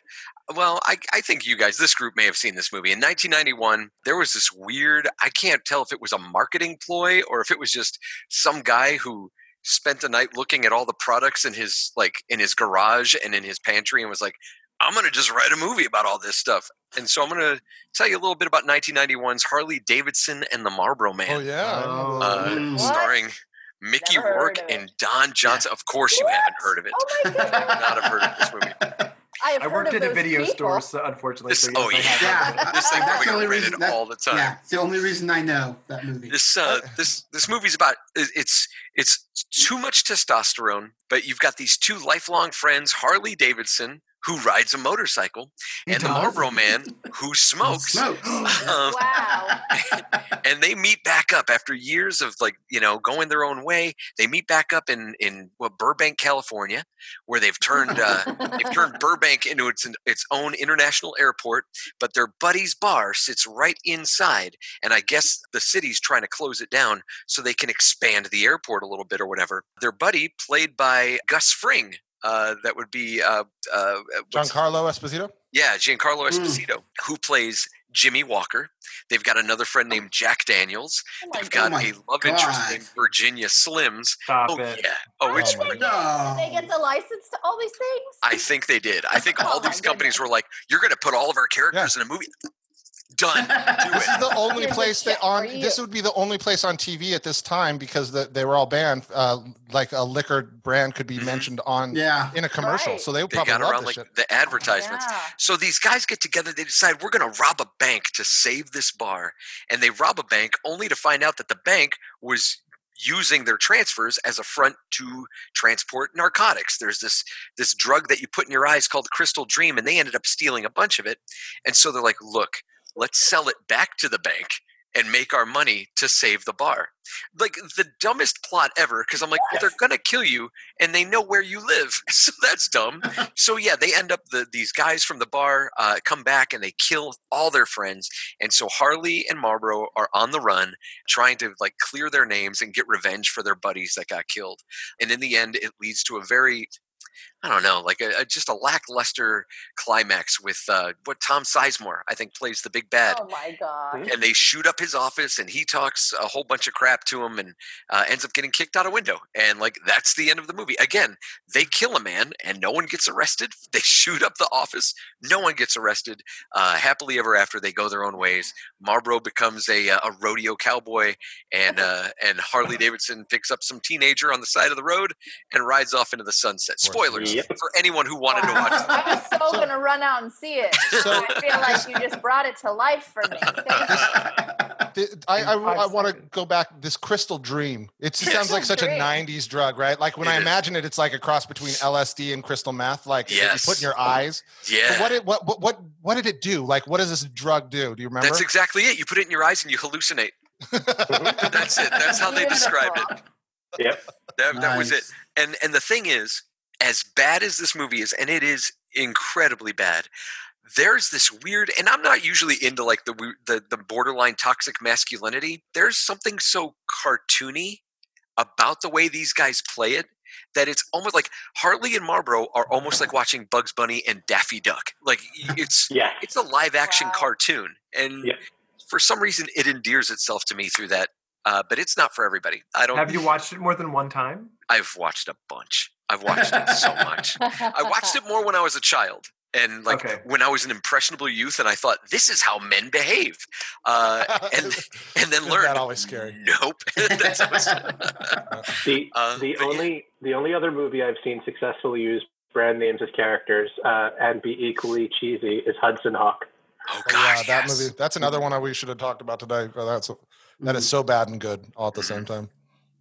well, I, I think you guys, this group may have seen this movie. In 1991, there was this weird, I can't tell if it was a marketing ploy or if it was just some guy who spent the night looking at all the products in his, like, in his garage and in his pantry and was like, I'm going to just write a movie about all this stuff. And so I'm going to tell you a little bit about 1991's Harley Davidson and the Marlboro Man Oh yeah. Oh. uh, that. What? starring Mickey Never Rourke and Don Johnson. Of course, you What? haven't heard of it. Oh my god! not have heard of this movie. I have I heard worked of at a video people. store, so unfortunately. This, so oh yes, I yeah, heard of it. Yeah. this thing That's probably the only rated reason that- all the time. Yeah, it's the only reason I know that movie. This uh, this this movie's about it's it's too much testosterone, but you've got these two lifelong friends, Harley Davidson, who rides a motorcycle, and the? Marlboro Man, who smokes. Smokes. Um, Wow. and they meet back up after years of like you know going their own way. They meet back up in in what, Burbank, California, where they've turned uh, they've turned Burbank into its its own international airport. But their buddy's bar sits right inside, and I guess the city's trying to close it down so they can expand the airport a little bit or whatever. Their buddy, played by Gus Fring. Uh, that would be uh, uh, what's- Giancarlo Esposito. yeah, Giancarlo Mm. Esposito, who plays Jimmy Walker. They've got another friend named Jack Daniels. Oh my They've got my a love interest God. named Virginia Slims. Stop Oh it. yeah. Oh, it's. Oh, my Did they get the license to all these things? I think they did. I think all Oh, my these companies goodness. were like, "You're going to put all of our characters in a movie." Done. Do This is the only Here's place that on this would be the only place on TV at this time because the, they were all banned. Uh, like a liquor brand could be Mhm. mentioned on Yeah. in a commercial, Right. so they would They probably got love around this like shit. the advertisements. Yeah. So these guys get together. They decide we're going to rob a bank to save this bar, and they rob a bank only to find out that the bank was using their transfers as a front to transport narcotics. There's this this drug that you put in your eyes called Crystal Dream, and they ended up stealing a bunch of it. And so they're like, "Look, let's sell it back to the bank." And make our money to save the bar. Like the dumbest plot ever, because I'm like, well, they're gonna kill you and they know where you live. So that's dumb so yeah they end up the these guys from the bar uh, come back and they kill all their friends and so harley and marlboro are on the run trying to like clear their names and get revenge for their buddies that got killed and in the end it leads to a very I don't know, like a, a, just a lackluster climax with uh, what Tom Sizemore I think plays the big bad. Oh my god! And they shoot up his office, and he talks a whole bunch of crap to him, and uh, ends up getting kicked out a window. And like that's the end of the movie. Again, they kill a man, and no one gets arrested. They shoot up the office, no one gets arrested. Uh, happily ever after, they go their own ways. Marlboro becomes a, uh, a rodeo cowboy, and uh, and Harley Davidson picks up some teenager on the side of the road and rides off into the sunset. Spoilers Yep. for anyone who wanted to watch. I was so, So- gonna run out and see it. So- I feel like you just brought it to life for me. Thank I, I, I want to go back. This crystal dream. It just sounds like such a '90s drug, right? Like when It I is. imagine it, it's like a cross between LSD and crystal meth, like that you put in your eyes. But Yeah, what, it, what what what what did it do? Like, what does this drug do? Do you remember? that's exactly it. You put it in your eyes and you hallucinate. That's it. That's how they described it. Yep. That, that was it. And and the thing is, as bad as this movie is, and it is incredibly bad. There's this weird, and I'm not usually into like the the the borderline toxic masculinity. There's something so cartoony about the way these guys play it that it's almost like Harley and Marlboro are almost like watching Bugs Bunny and Daffy Duck. Like it's Yeah. it's a live action Wow. cartoon, and Yeah. for some reason it endears itself to me through that. Uh, but it's not for everybody. I don't. Have you watched it more than one time? I've watched a bunch. I've watched it so much. I watched it more when I was a child. And like Okay. when I was an impressionable youth, and I thought this is how men behave, uh, and and then learn not that always scary? Nope. That's always- The Uh, the but yeah. only the only other movie I've seen successfully use brand names as characters uh, and be equally cheesy is Hudson Hawk. oh Oh, yeah, gosh, that yes. movie. That's another one we should have talked about today. That's that is so bad and good all at the same time.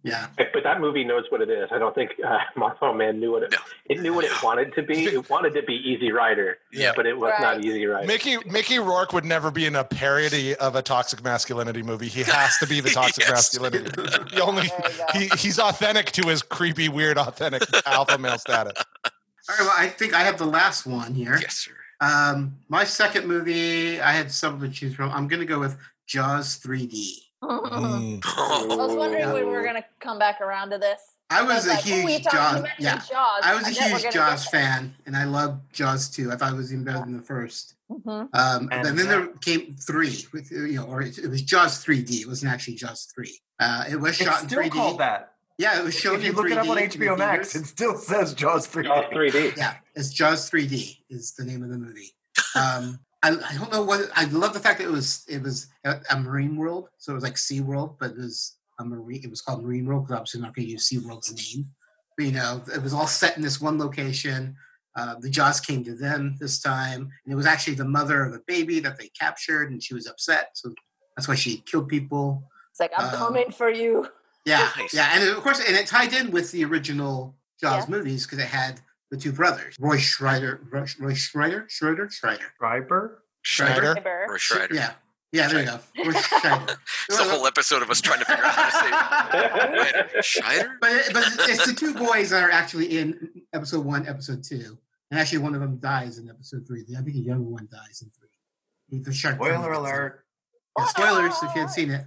Yeah. But that movie knows what it is. I don't think uh, Martha Man knew what it. No. It knew what it wanted to be. It wanted to be Easy Rider, Yeah. but it was not Easy Rider. Mickey Mickey Rourke would never be in a parody of a toxic masculinity movie. He has to be the toxic Yes. masculinity. He only There you go. he, he's authentic to his creepy, weird, authentic alpha male status. All right. Well, I think I have the last one here. Yes, sir. Um, my second movie, I had several to choose from. I'm going to go with Jaws 3D. Mm. I was wondering when we were gonna come back around to this. I was a like, huge talked- you Jaws. Yeah, Jaws. I was a huge Jaws fan, and I love Jaws too. I thought it was even better than the first. Mhm. Um, And and then there came three, with you know, or it, it was Jaws 3D. It wasn't actually Jaws 3. Uh, it was shot It's in still 3D. called that. Yeah, it was shown If you in look 3D it up on HBO Max, it still says Jaws 3D. Jaws 3D. Yeah, it's Jaws 3D is the name of the movie. Um, I, I don't know what I love the fact that it was it was a, a marine world, so it was like Sea World, but it was a marine. It was called Marine World because obviously not going to use Sea World's name. But you know, it was all set in this one location. Uh, the Jaws came to them this time, and it was actually the mother of a baby that they captured, and she was upset, so that's why she killed people. It's like I'm Um, coming for you. Yeah, Nice. yeah, and of course, and it tied in with the original Jaws Yeah. movies because it had the two brothers, Roy Schreider, Roy, Roy Schreider, Schreider, Schreider. Schreiber? Schneider. Neighbor. Or Schreider. Yeah, yeah, there you go. Roy Schreider. It's a whole episode of us trying to figure out how to say it. Schreider? But but it's the two boys that are actually in episode one, episode two, and actually one of them dies in episode three. I think the younger one dies in three. The shark. Spoiler finally gets him. alert. Yeah, spoilers if you hadn't seen it.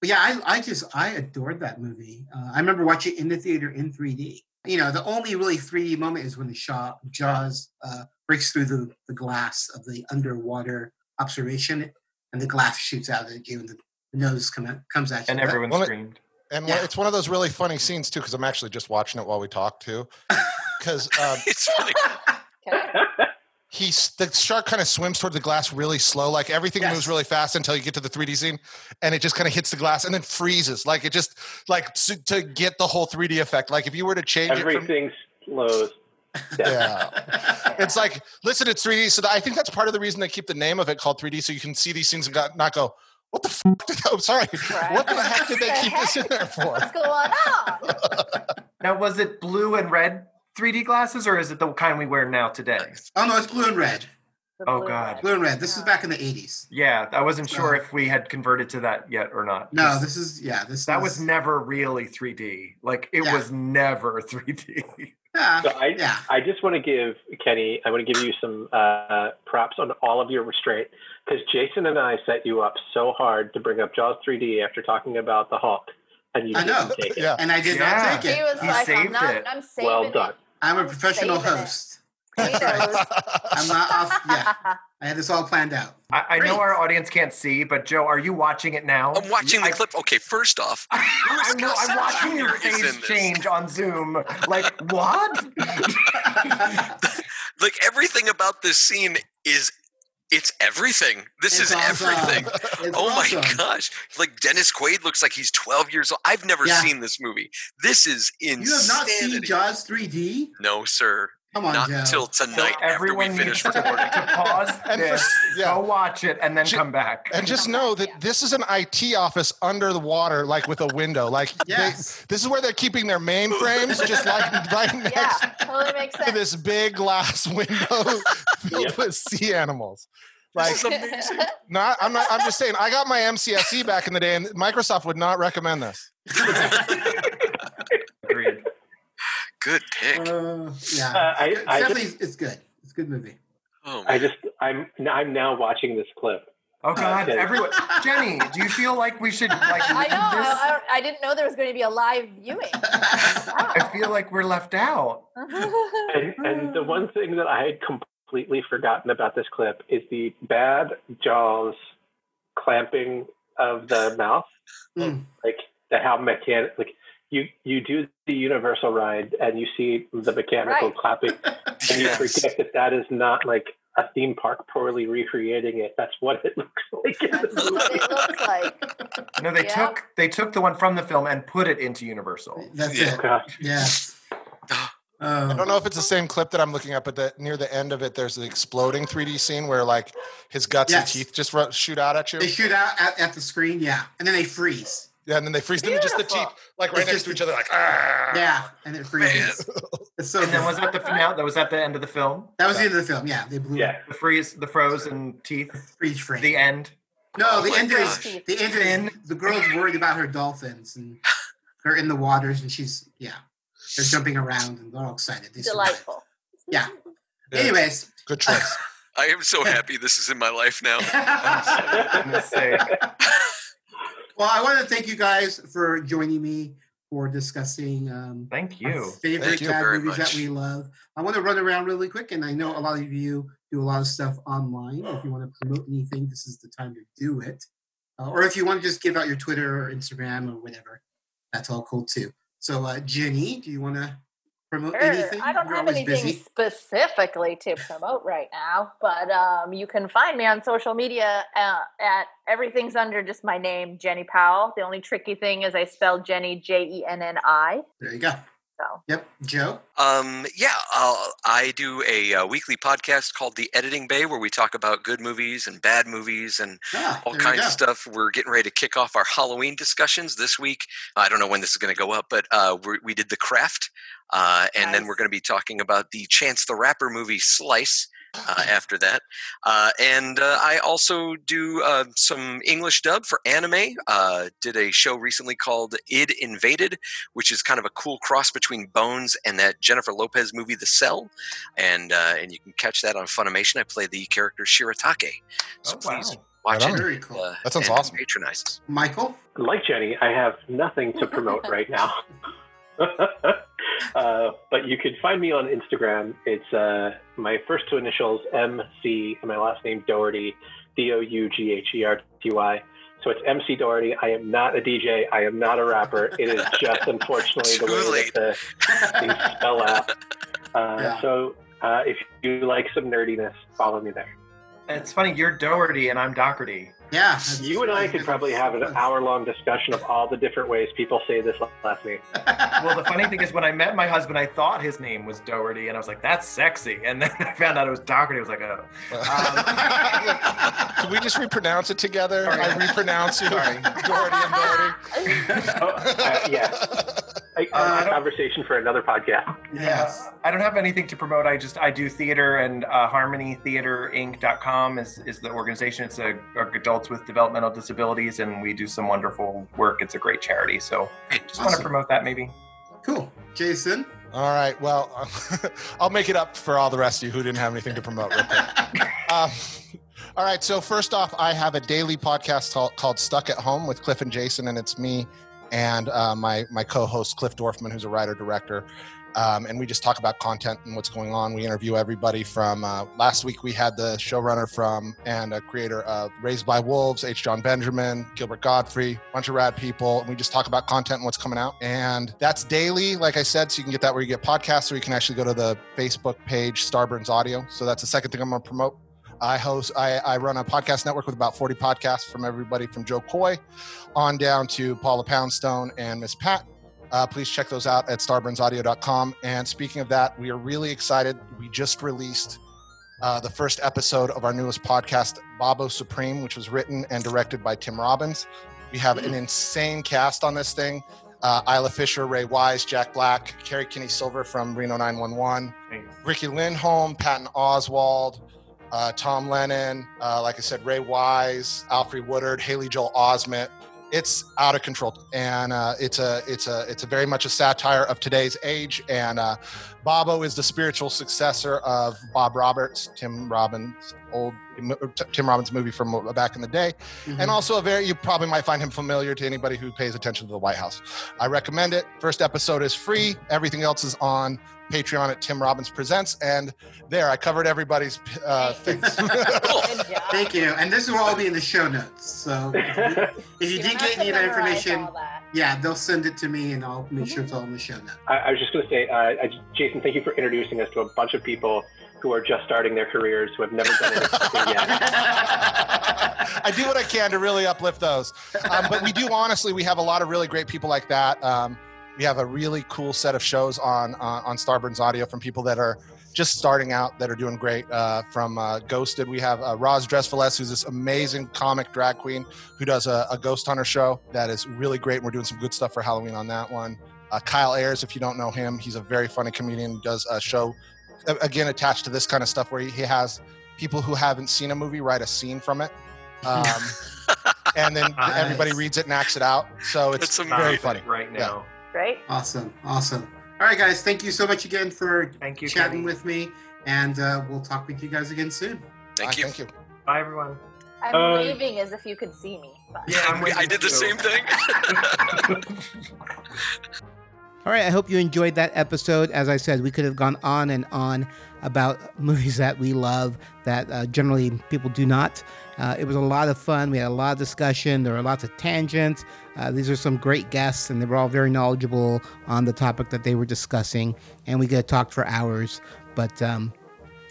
But yeah, I, I just I adored that movie. Uh, I remember watching it in the theater in 3D. You know, the only really 3D moment is when the Shaw, Jaws uh, breaks through the, the glass of the underwater observation, and the glass shoots out at you, and the nose come out, comes at you. And everyone Well, screamed. And Yeah. it's one of those really funny scenes too, because I'm actually just watching it while we talk too. Because um, It's funny. Okay. He's the shark kind of swims toward the glass really slow, like everything Yes. moves really fast until you get to the 3D scene, and it just kind of hits the glass and then freezes. Like it just like to, to get the whole 3D effect. Like if you were to change it from Everything slows. yeah. It's like, listen, it's 3D. So I think that's part of the reason they keep the name of it called 3D, so you can see these things and got, not go, what the fuck did I'm sorry. What the heck did they keep this in there for? What's going on? Now, was it blue and red 3D glasses, or is it the kind we wear now today? oh no, it's blue and red. The Oh, blue God. one. Blue and red. This is back in the 80s. Yeah, I wasn't sure if we had converted to that yet or not. No, this is yeah. This that is, was never really 3D. Like it Yeah. was never 3D. yeah, So I, yeah. I just want to give Kenny, I want to give you some uh, props on all of your restraint because Jason and I set you up so hard to bring up Jaws 3D after talking about the Hulk, and you I didn't take it. Yeah. And I did Yeah. not take He it. was He like, I'm saved not. it. I'm saving Well done. It. I'm a professional Saving host. He knows. I'm not off. Yeah, I had this all planned out. I, I know our audience can't see, but Joe, are you watching it now? I'm watching the I- clip. Okay, first off, I know, I'm watching your Jr. is in face change on Zoom. Like, what? like everything about this scene is it's everything. This It's is awesome. everything. It's Oh awesome. my gosh. Like Dennis Quaid looks like he's 12 years old. I've never Yeah. seen this movie. This is insanity. You have not seen Jaws 3D? No, sir. Come on, Not Joe. until So tonight after we everyone finish needs to, recording. to pause And for, this, s- yeah. go watch it, and then Ju- come back. And just know that this is an IT office under the water, like with a window. Like they- Yes. this is where they're keeping their mainframes, just like right next yeah, totally makes to this big glass window filled with sea animals. Like, This is amazing. not I'm not. I'm just saying. I got my MCSE back in the day, and Microsoft would not recommend this. Agreed. Good pick. Uh, yeah, Uh, I- it's I definitely it's good. It's a good movie. Oh, I just I'm I'm now watching this clip. Oh God, Okay. everyone. Jenni, do you feel like we should like? I know. I, this? I, don't- I didn't know there was going to be a live viewing. I feel like we're left out. And and the one thing that I had completely forgotten about this clip is the bad Jaws clamping of the mouth. Mm. Like the how mechanic like you you do the universal ride and you see the mechanical Right. clapping and you Yes. forget that that is not like a theme park poorly recreating it. That's what it looks like. in the That's what it looks like. No, they Yeah. took they took the one from the film and put it into Universal. That's Yeah. it. Oh, gosh. Yeah. Um, I don't know if it's the same clip that I'm looking at, but the, near the end of it, there's the exploding 3D scene where like his guts Yes. and teeth just ru- shoot out at you. They shoot out at, at the screen, yeah, and then they freeze. Yeah, and then they freeze. Then just the teeth, like right It's next just to each other, like ah. Yeah, and it freezes. It's so And then was that the finale? That was at the end of the film. That was the end of the film. Yeah, they blew Yeah. The freeze, the frozen teeth, freeze frame. the end. no, Oh the my end is the end is the girl's worried about her dolphins and they're in the waters and she's yeah they're jumping around and they're all excited. They survive. Delightful. Yeah. Yeah, Anyways, good choice. I am so happy this is in my life now. gonna say. well, I want to thank you guys for joining me for discussing um, Thank you. favorite Thank you bad very movies that we love. I want to run around really quick, and I know a lot of you do a lot of stuff online. If you want to promote anything, this is the time to do it. Uh, or if you want to just give out your Twitter or Instagram or whatever, that's all cool too. So, uh, Jenni, do you want to promote Sure. anything? I don't You're have anything busy. specifically to promote right now, but um, you can find me on social media uh, at everything's under just my name, Jenni Powell. The only tricky thing is I spell Jenni J E N N I. There you go. So Yep, Joe. Um, yeah, uh, I do a, uh weekly podcast called The Editing Bay where we talk about good movies and bad movies and Ah, all kinds of stuff. We're getting ready to kick off our Halloween discussions this week. I don't know when this is going to go up, but uh, we we did The Craft, uh, and then we're going to be talking about the Chance the Rapper movie Slice. Uh, after that, uh, and uh, I also do uh, some English dub for anime. Uh, did a show recently called "Id Invaded," which is kind of a cool cross between Bones and that Jennifer Lopez movie, The Cell, and uh, and you can catch that on Funimation. I play the character Shiratake, so Oh, wow. please watch Right it. Very cool. Uh, That sounds awesome. Patronize us. Michael. like Jenni, I have nothing to promote right now. uh, but you can find me on Instagram. It's uh, my first two initials, MC, and my last name, Dougherty, D O U G H E R T Y. So it's MC Dougherty. I am not a DJ. I am not a rapper. It is just unfortunately the way late. that the things spell out. Uh, Yeah. So uh, if you like some nerdiness, follow me there. It's funny. You're Doherty and I'm Doherty. Yeah. You and I could probably have an hour-long discussion of all the different ways people say this last name. Well, the funny thing is, when I met my husband, I thought his name was Doherty, and I was like, "That's sexy." And then I found out it was Doherty. I was like, "Oh." Can we just repronounce it together? Sorry. I repronounce you, Sorry. Doherty and Doherty. Oh, uh, yeah. A, a Uh, conversation for another podcast. yes. I don't have anything to promote. I just I do theater and uh, harmonytheaterinc.com is, is the organization. It's a, a adults with developmental disabilities, and we do some wonderful work. It's a great charity. So just want to promote that maybe. Cool. Jason. All right. Well, I'll make it up for all the rest of you who didn't have anything to promote. Real quick. Um, all right. So first off, I have a daily podcast called, called Stuck at Home with Cliff and Jason, and it's me and uh, my my co-host Cliff Dorfman, who's a writer director, Um, and we just talk about content and what's going on. We interview everybody from uh, last week. We had the showrunner from and a creator of Raised by Wolves, H. Jon Benjamin, Gilbert Gottfried, bunch of rad people. And we just talk about content and what's coming out. And that's daily, like I said. So you can get that where you get podcasts, or you can actually go to the Facebook page Starburns Audio. So that's the second thing I'm going to promote. I host, I, I, run a podcast network with about 40 podcasts from everybody from Jo Koy on down to Paula Poundstone and Miss Pat. Uh, please check those out at starburnsaudio.com. And speaking of that, we are really excited. We just released uh, the first episode of our newest podcast, Babo Supreme, which was written and directed by Tim Robbins. We have an insane cast on this thing. Uh, Isla Fisher, Ray Wise, Jack Black, Kerri Kenney Silver from Reno 911, Riki Lindhome, Patton Oswalt, uh, Tom Lennon, uh, like I said, Ray Wise, Alfre Woodard, Haley Joel Osment, it's out of control. And uh, it's a it's a it's a very much a satire of today's age. And uh, Babo is the spiritual successor of Bob Roberts Tim Robbins old Tim Robbins movie from back in the day. Mm-hmm. and also a very you probably might find him familiar to anybody who pays attention to the White House. I recommend it. First episode is free. Everything else is on Patreon at Tim Robbins Presents. And there, I covered everybody's uh, things. Thank you. And this will all be in the show notes. So if you, you, you didn't get any of that information, yeah, they'll send it to me and I'll make sure it's all in the show notes. I, I was just going to say, uh, Jason, thank you for introducing us to a bunch of people who are just starting their careers who have never done anything yet. I do what I can to really uplift those. Um, but we do honestly, we have a lot of really great people like that. Um, we have a really cool set of shows on uh, on Starburns Audio from people that are just starting out that are doing great. Uh, from uh, Ghosted, we have uh, Roz Drezfield, who's this amazing comic drag queen who does a, a, ghost hunter show that is really great. And we're doing some good stuff for Halloween on that one. Uh, Kyle Ayers, if you don't know him, he's a very funny comedian. Does a show again attached to this kind of stuff where he, he has people who haven't seen a movie write a scene from it. Um, and then nice. everybody reads it and acts it out. So it's very funny right now. Yeah right? Awesome, awesome. All right, guys, thank you so much again for thank you, chatting Kenny. with me, and uh, we'll talk with you guys again soon. Thank Bye, you. Thank you. Bye, everyone. I'm uh, waving as if you could see me. But. Yeah, i did the same thing. All right, I hope you enjoyed that episode. As I said, we could have gone on and on about movies that we love that uh, generally people do not. Uh, it was a lot of fun. We had a lot of discussion. There were lots of tangents. Uh, these are some great guests, and they were all very knowledgeable on the topic that they were discussing. And we could have talked for hours. But um,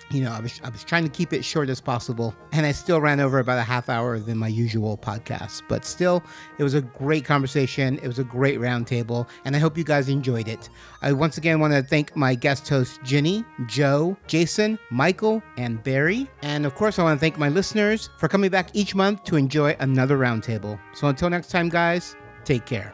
you know, I was I was trying to keep it short as possible, and I still ran over about a half hour than my usual podcast. But still, it was a great conversation. It was a great roundtable, and I hope you guys enjoyed it. I once again want to thank my guest hosts Jenni, Joe, Jason, Michael, and Barry, and of course, I want to thank my listeners for coming back each month to enjoy another roundtable. So until next time, guys, take care.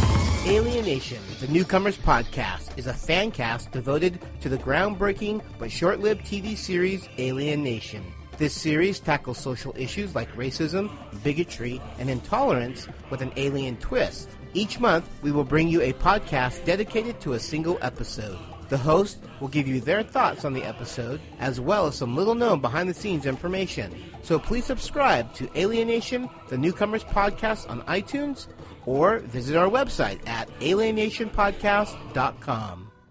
Alien Nation, the Newcomers Podcast, is a fan cast devoted to the groundbreaking but short lived TV series Alien Nation. This series tackles social issues like racism, bigotry, and intolerance with an alien twist. Each month, we will bring you a podcast dedicated to a single episode. The host will give you their thoughts on the episode, as well as some little known behind the scenes information. So please subscribe to Alien Nation, the Newcomers Podcast on iTunes or visit our website at alienationpodcast.com.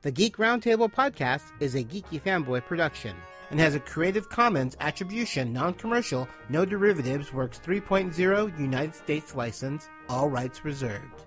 The Geek Roundtable podcast is a Geeky Fanboy production and has a Creative Commons Attribution Non-Commercial No Derivatives Works 3.0 United States license, all rights reserved.